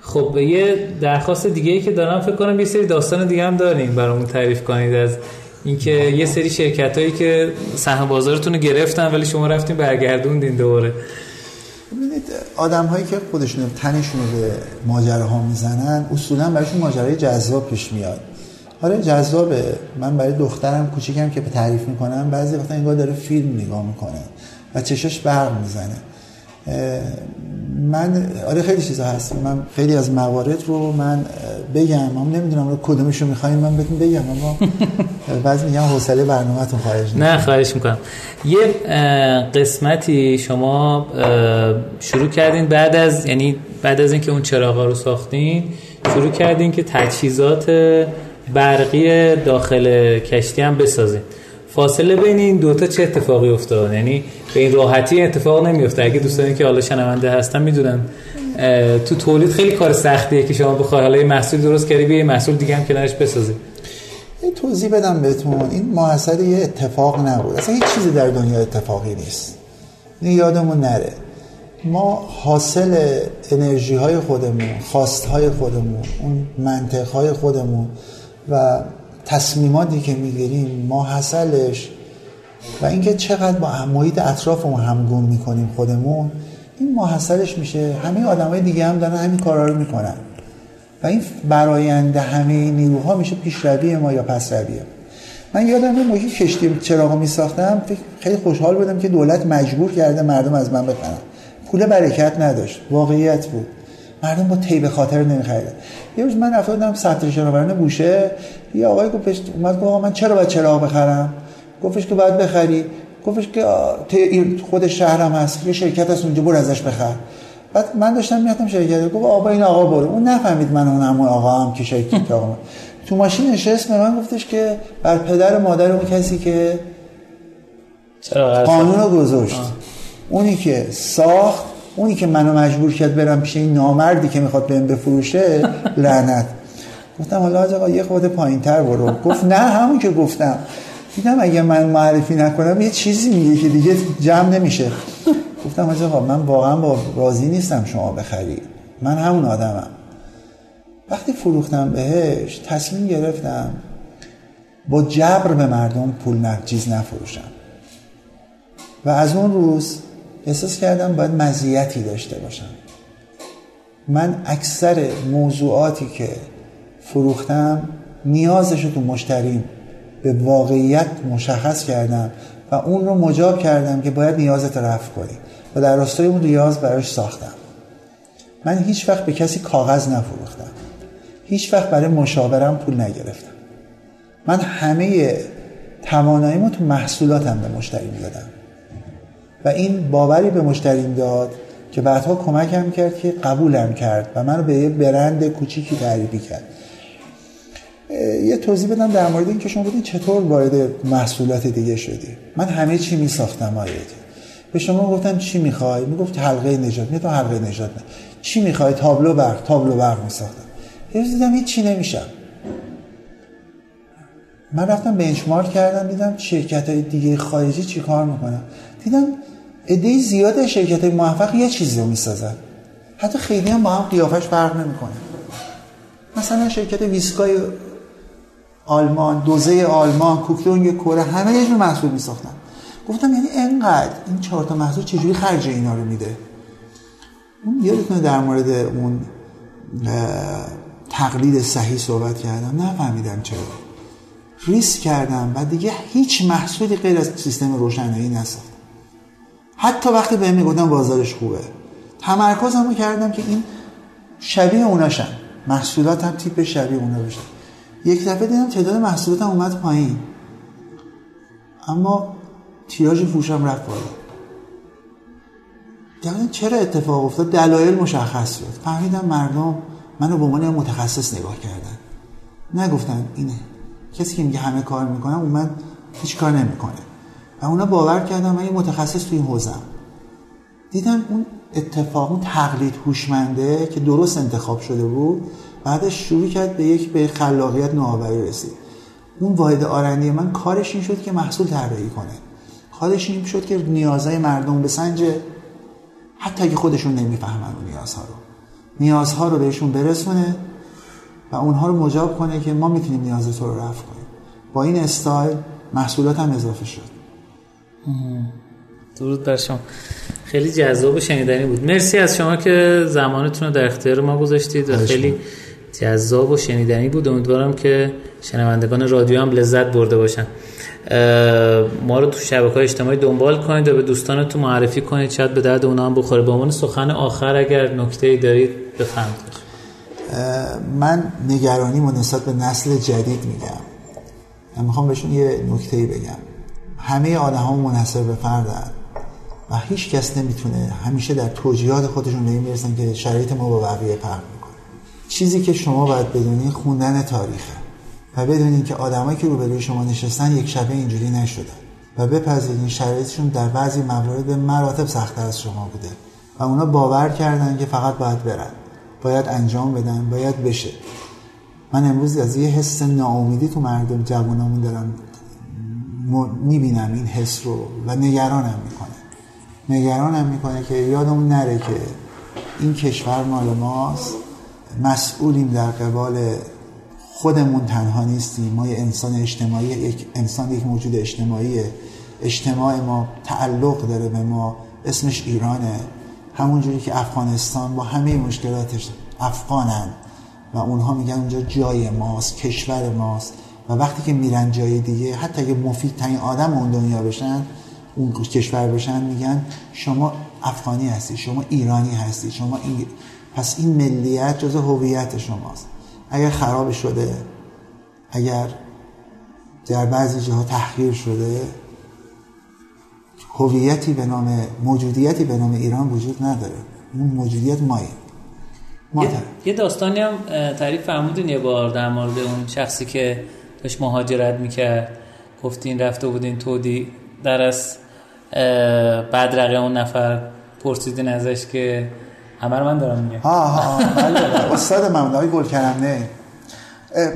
خب یه درخواست دیگه ای که دارم فکر کنم یه سری داستان دیگه هم داریم برامون تعریف کنید. از اینکه یه سری شرکت هایی که سهم بازارتون رو گرفتن ولی شما رفتین برگردوندین دوباره. آدم هایی که خودشون تنشون رو به ماجراها می‌زنن اصولا برایشون ماجرای جذاب پیش میاد. آره جذابه. من برای دخترم کوچیکم که به تعریف می‌کنم بعضی وقتا انگار داره فیلم نگاه می‌کنه و چشاش برق می‌زنه. من آره خیلی چیزا هست. من خیلی از موارد رو من بگم. من نمی‌دونم رو کدومش رو می‌خوایم. من بهتون بگم اما بعضی میگم حوصله برنامه‌تون خارج نه خواهش می‌کنم. یه قسمتی شما شروع کردین بعد از یعنی بعد از اینکه اون چراغا رو ساختین شروع کردین که تجهیزات برقی داخل کشتی هم بسازین. فاصله بین این دوتا چه اتفاقی افتاد؟ یعنی به این راحتی اتفاق نمیفته اگه دوستانی که حالا شنونده هستن می‌دونن. تو تولید خیلی کار سختیه که شما بخوای. حالا محصول درست کردی یه محصول دیگه هم کنارش بسازی. این توضیح بدم بهتون. این محصول یه اتفاق نبود. اصلا هیچ چیزی در دنیا اتفاقی نیست. این یادمون نره. ما حاصل انرژی های خودمون خواست های خودمون اون منطق های خودمون و تصمیماتی که می‌گیریم ما حاصلش و اینکه چقدر با محیط اطرافمون همگون می‌کنیم خودمون این ماحصلش میشه. همه آدمای دیگه هم دارن همین کارا رو می‌کنن. و این براینده همه نیروها میشه پیشروی ما یا پسروی من یادم اون موقعی کشتی چراغ می ساختم خیلی خوشحال بودم که دولت مجبور کرده مردم از من بخرن. پول برکت نداشت. واقعیت بود. مردم با تیب خاطر نمیخریدن یه روز من بودم سطح شناوران بوشه یه آقای گفتش اومد گفت من چرا باید چراغ بخرم؟ گفتش که باید بخری. گفتش که خود شهرم هست یه شرکت هست اونجا برو ازش بخر. بعد من داشتم می‌رفتم شرکت. گفت آقا این آقا برو. اون نفهمید من اون همون آقا هم که شرکت آقا تو ماشین نشست به من گفتش که بر پدر مادر اون کسی که قانون رو گذاشت. اونی که ساخت اونی که منو مجبور کرد برم پیش این نامردی که می‌خواد بهم بفروشه لعنت. گفتم حالا آقا یه خود پایین تر برو. گفت نه همون که گفتم. دیدم اگه من معرفی نکنم یه چیزی میگه که دیگه جمع نمیشه. گفتم آقا من واقعا با راضی نیستم شما بخری. من همون آدمم. وقتی فروختم بهش تصمیم گرفتم با جبر به مردم پول نجیز نفروشم. و از اون روز احساس کردم باید مزیتی داشته باشم. من اکثر موضوعاتی که فروختم نیازش رو تو مشتریم به واقعیت مشخص کردم و اون رو مجاب کردم که باید نیازت رفع کنی و در راستای اون نیاز براش ساختم. من هیچ وقت به کسی کاغذ نفروختم. هیچ وقت برای مشاورم پول نگرفتم. من همه تواناییمو تو محصولاتم به مشتری می‌دادم. این باوری به مشتریم داد که بعدها کمکم کرد که قبولم کرد و منو به یه برند کوچیکی تعریفی کرد. یه توضیح بدم در مورد این که شما بودین چطور وارد محصولات دیگه شدی. من همه چی می ساختم به شما گفتم چی می‌خوای؟ می‌گفت حلقه نجات. می‌گفتم حلقه نجات نه. چی می‌خوای؟ تابلو برق تابلو برق میساختم. روز دیدم هیچ چی نمیشم. من رفتم بنچمارک کردم دیدم شرکت های دیگه خارجی چی کار می‌کنن؟ دیدم عده زیاد شرکت موفق یه چیزی رو می‌سازن. حتی خیلی هم با هم قیافش فرق نمی‌کنه. مثلا شرکت ویسکای آلمان دوزه آلمان کوکتونگ کره همه یه محصول میساختن. گفتم یعنی انقدر این چهار تا محصول چجوری خرج اینا رو میده؟ اون یادتونه در مورد اون تقلید صحیح صحبت کردم. نفهمیدم چرا. ریسک کردم و دیگه هیچ محصولی غیر از سیستم روشنایی نساختم. حتی وقتی بهم می‌گفتم بازارش خوبه. تمرکزمو کردم که این شبیه اوناشم. محصولاتم تیپ شبیه اونا بشه. یک دفعه دیدم تعداد محصولاتم اومد پایین. اما تیراژ فروشم رفت بالا. یعنی چرا اتفاق افتاد؟ دلایل مشخص شد. فهمیدم مردم منو به عنوان متخصص نگاه کردن. نگفتن اینه. کسی که میگه همه کار می‌کنم اون من هیچ کار نمی‌کنه. و اونا باور کردن من یه متخصص توی این حوزم دیدم اون اتفاق اون تقلید هوشمنده که درست انتخاب شده بود بعدش شروع کرد به یک به خلاقیت نوآوری رسید. اون واحد آرندی من کارش این شد که محصول طراحی کنه. کارش این شد که نیازهای مردم به سنج حتی اگه خودشون نمی‌فهمن اون نیازها رو. نیازها رو بهشون برسونه و اونها رو مجاب کنه که ما می‌تونیم نیاز تو رو رفع کنیم. با این استایل محصولات هم اضافه شد. درود بر شما. خیلی جذاب و شنیدنی بود. مرسی از شما که زمانتون رو در اختیار ما گذاشتید و خیلی جذاب و شنیدنی بود. امیدوارم که شنوندگان رادیو هم لذت برده باشن. ما رو تو شبکه های اجتماعی دنبال کنید و به دوستانتون معرفی کنید. شاید به درد اونا هم بخوره. به عنوان سخن آخر اگر نکته دارید بفهمید من نگرانی نسبت به نسل جدید میگم. من می‌خوام بهشون یه نکته بگم. همه آدم ها منحصر به فردن و هیچ کس نمی‌تونه همیشه در توجیهات خودشون به می‌رسن که شرایط ما با بقیه فرق می‌کنه. چیزی که شما باید بدونید خوندن تاریخه و بدونید که آدمایی که روبروی شما نشستن یک شبه اینجوری نشدن و بپذیرید شرایطشون در بعضی موارد به مراتب سختتر از شما بوده و اونا باور کردن که فقط باید برن باید انجام بدن باید بشه. من امروز از یه حس ناامیدی تو مردم جوانامون دارم می‌بینم این حس رو و نگرانم می‌کنه. نگرانم می‌کنه که یادمون نره که این کشور مال ماست. مسئولیم در قبال خودمون تنها نیستیم. ما یه انسان اجتماعی یک انسان یک موجود اجتماعی. اجتماع ما تعلق داره به ما. اسمش ایرانه. همونجوری که افغانستان با همه مشکلاتش افغانن و اونها میگن اونجا جای ماست کشور ماست. و وقتی که میرن جای دیگه حتی اگه مفید ترین آدم اون دنیا بشن اون کشور بشن میگن شما افغانی هستی شما ایرانی هستی شما این پس این ملیت جز هویت شماست. اگر خراب شده اگر در بعضی جاها تحقیر شده هویتی به نام موجودیتی به نام ایران وجود نداره. اون موجودیت مایه. ما یه, داستانی هم تعریف فرمودین یه بار در مورد اون شخصی که داشت مهاجرت می‌کرد. گفتین رفته بودین تودی در از بدرقه اون نفر پرسیدین ازش که همه من دارم میگم. ها ها بله. استاد من های گل نه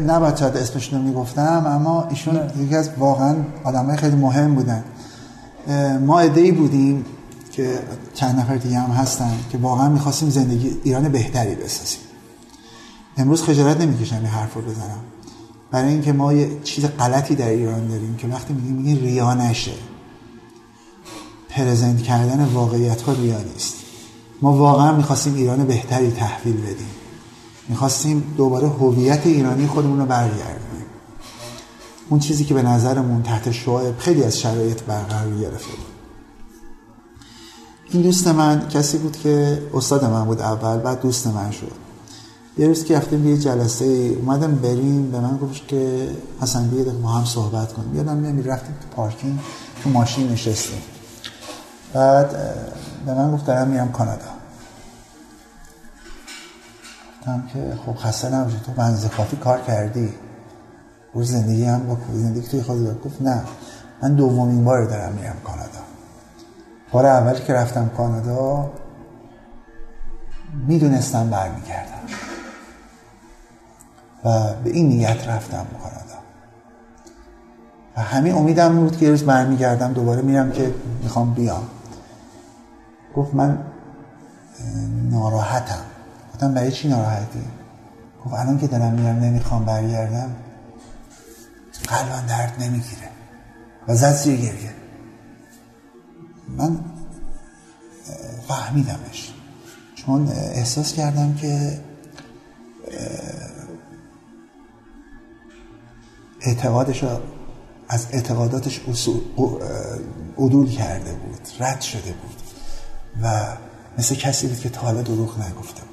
نباید شاید اسمشون رو می‌گفتم اما ایشون یکی از واقعا آدم خیلی مهم بودن. ما ادهی بودیم که چند نفر دیگه هم هستن که واقعا می‌خواستیم زندگی ایران بهتری بسازیم. امروز خجالت نمی‌کشم این حرف رو بزنم. برای اینکه ما یه چیز غلطی در ایران داریم که وقتی میگیم میگیم ریا نشه. پرزنت کردن واقعیت ها ریا نیست. ما واقعا می‌خواستیم ایران بهتری تحویل بدیم. می‌خواستیم دوباره هویت ایرانی خودمون رو برگردیم اون چیزی که به نظرمون تحت شعاع خیلی از شرایط برقرار گرفته بود. این دوست من کسی بود که استاد من بود اول بعد دوست من شد. یه روز که رفتیم یه جلسه اومدم بریم به من گفت که حسن بیاد با هم صحبت کنیم. یادم میاد رفتیم تو پارکینگ تو ماشین نشستیم. بعد به من گفت دارم میرم کانادا. گفتم که خب خسته نباشی تو بنز کافی کار کردی. روز زندگی هم با زندگی توی خود گفت نه من دومین بار دارم میرم کانادا. بار اولی که رفتم کانادا می‌دونستم برمیگردم. و به این نیت رفتم کانادا. و همین امیدم بود که یه روز برمیگردم دوباره میرم که می‌خوام بیام. گفت من ناراحتم. گفتم برای چی ناراحتی؟ گفت الان که دارم میرم نمی‌خوام برگردم قلبم درد نمی‌گیره. و زد زیر گریه. من فهمیدمش. چون احساس کردم که اعتقادش از اعتقاداتش عدول کرده بود رد شده بود و مثل کسی بود که تا حالا دروغ نگفته بود.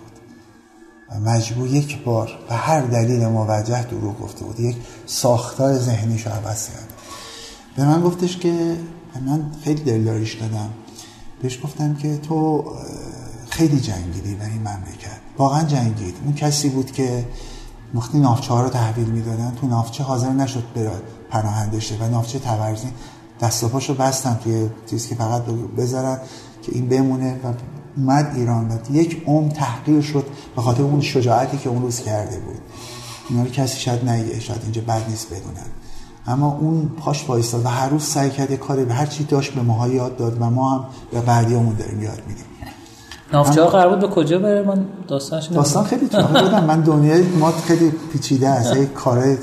و مجبور یک بار به هر دلیل موجه دروغ گفته بود. یک ساختار ذهنیش رو عوض کرد. به من گفتش که من خیلی دلداریش دادم. بهش گفتم که تو خیلی جنگیدی این مملکت. واقعا جنگید. اون کسی بود که وقتی نافچه ها رو تحویل می‌دادن تو نافچه حاضر نشد بره پناهنده شه و نافچه تورزی دست و پاشو بستن توی چیزی که فقط بذارن که این بمونه و اومد ایران و یک عمر تحقیر شد به خاطر اون شجاعتی که اون روز کرده بود. اینا رو کسی شاید نگه شاید اینجا بد نیست بدونن. اما اون پاش وایستاد و هر روز سعی کرد کاری به هر چی داشت به ماها یاد داد و ما هم به بعدیامون داریم یاد میدیم نافچه ها قرار بود به کجا بره؟ من داستانش داستان خیلی طولانی بودم من دنیای ما خیلی پیچیده است. یک کار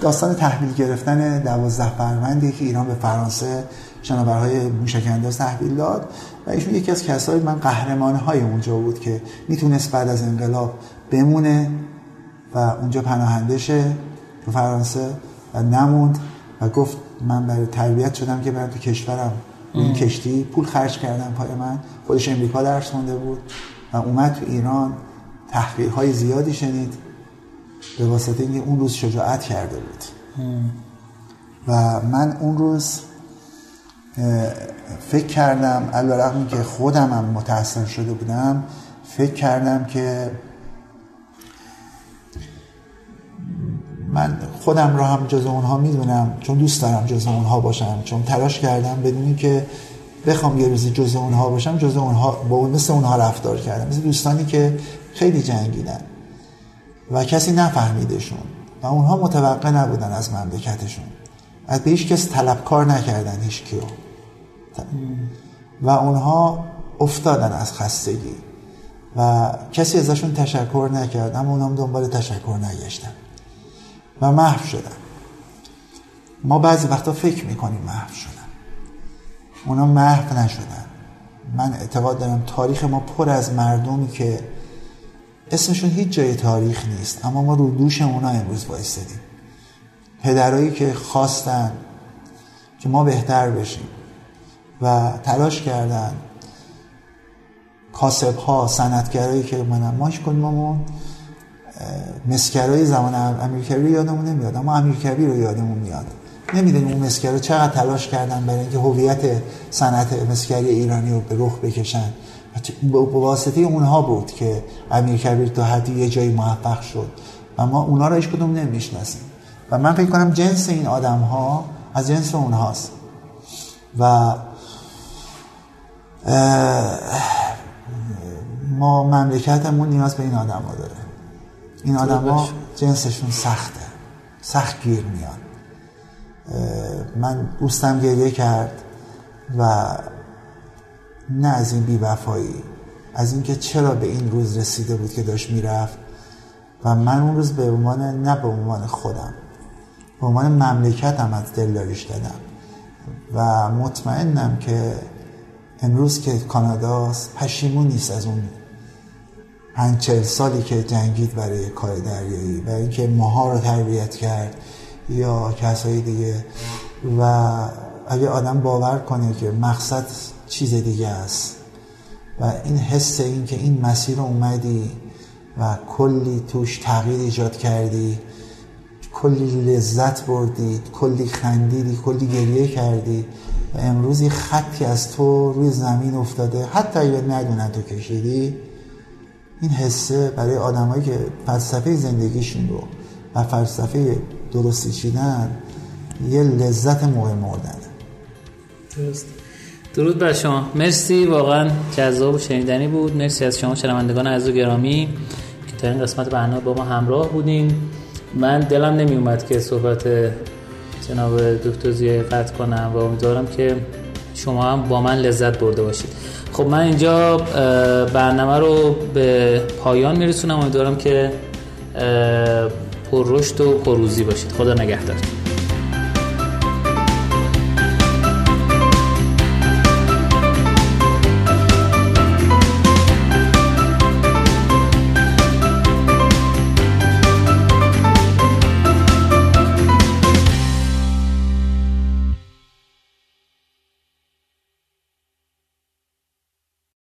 داستان تحویل گرفتن دوازده فروندی که ایران به فرانسه شناورهای موشک انداز تحویل داد و ایشون یکی از کسایی من قهرمانه های اونجا بود که می‌تونست بعد از انقلاب بمونه و اونجا پناهنده شه تو فرانسه و نموند و گفت من برای تربیت شدم که برم تو کشورم این کشتی پول خرج کردم پای من. خودش امریکا درس خونده بود و اومد تو ایران. تحقیقهای زیادی شنید. به واسطه اینکه اون روز شجاعت کرده بود. و من اون روز فکر کردم علیرغم که خودم هم شده بودم فکر کردم که من خودم رو هم جز اونها می‌دونم چون دوست دارم جز اونها باشم چون تلاش کردم بدونی که بخوام یه روزی جز اونها باشم جز اونها با مثل اونها رفتار کردم مثل دوستانی که خیلی جنگیدن و کسی نفهمیدشون و اونها متوقع نبودن از مملکتشون. از به هیچ کس طلبکار نکردن هیچ کیو و اونها افتادن از خستگی و کسی ازشون تشکر نکرد اما اونها دنبال تشکر نگشتن. و محو شدن. ما بعضی وقتا فکر می‌کنیم محو شدن. اونا محو نشدن. من اعتقاد دارم تاریخ ما پر از مردمی که اسمشون هیچ جای تاریخ نیست اما ما رو دوش اونا امروز وایستدیم پدرایی که خواستن که ما بهتر بشیم و تلاش کردن. کاسب ها سنتگرایی که منم ماش کنیممون مسکرای زمان امیرکبی رو یادمون نمیاد اما امیرکبی رو یادمون میاد. نمی‌دونیم اون مسکرا چقدر تلاش کردن برای اینکه هویت صنعت مسکری ایرانی رو به رخ بکشن. به واسطه اونها بود که امیر کبیر تا حدی یه جایی موفق شد. و ما اونا رو هیچ کدوم نمی‌شناسیم. و من فکر کنم جنس این آدم ها از جنس اونهاست. و ما مملکتمون نیاز به این آدم ها داره. این آدم ها جنسشون سخته. سخت گیر میان. من دوستم گریه کرد و نه از این بیوفایی از اینکه چرا به این روز رسیده بود که داشت می‌رفت و من اون روز به عنوان نه به عنوان خودم به عنوان مملکتم از دلداریش دادم و مطمئنم که امروز که کاناداست پشیمون نیست از اون پنج سالی که جنگید برای کار دریایی و اینکه ماها رو تربیت کرد یا کسایی دیگه. و اگه آدم باور کنه که مقصد چیز دیگه است و این حس این که این مسیر اومدی و کلی توش تغییر ایجاد کردی کلی لذت بردی کلی خندیدی کلی گریه کردی و امروز یه خطی از تو روی زمین افتاده. حتی اگه ندونن تو کشیدی. این حسه برای آدمایی که فلسفه زندگیشون رو و فلسفه درستی چیدن یه لذت موقع مردنه درست. درود بر شما. مرسی. واقعا جذاب و شنیدنی بود. مرسی از شما شنوندگان عزیز و گرامی که تا این قسمت برنامه با ما همراه بودیم من دلم نمی اومد که صحبت جناب دکتر زیای قطع کنم و امیدوارم که شما هم با من لذت برده باشید. خب من اینجا برنامه رو به پایان میرسونم. امیدوارم که پر رشد و پروزی باشید. خدا نگهدار.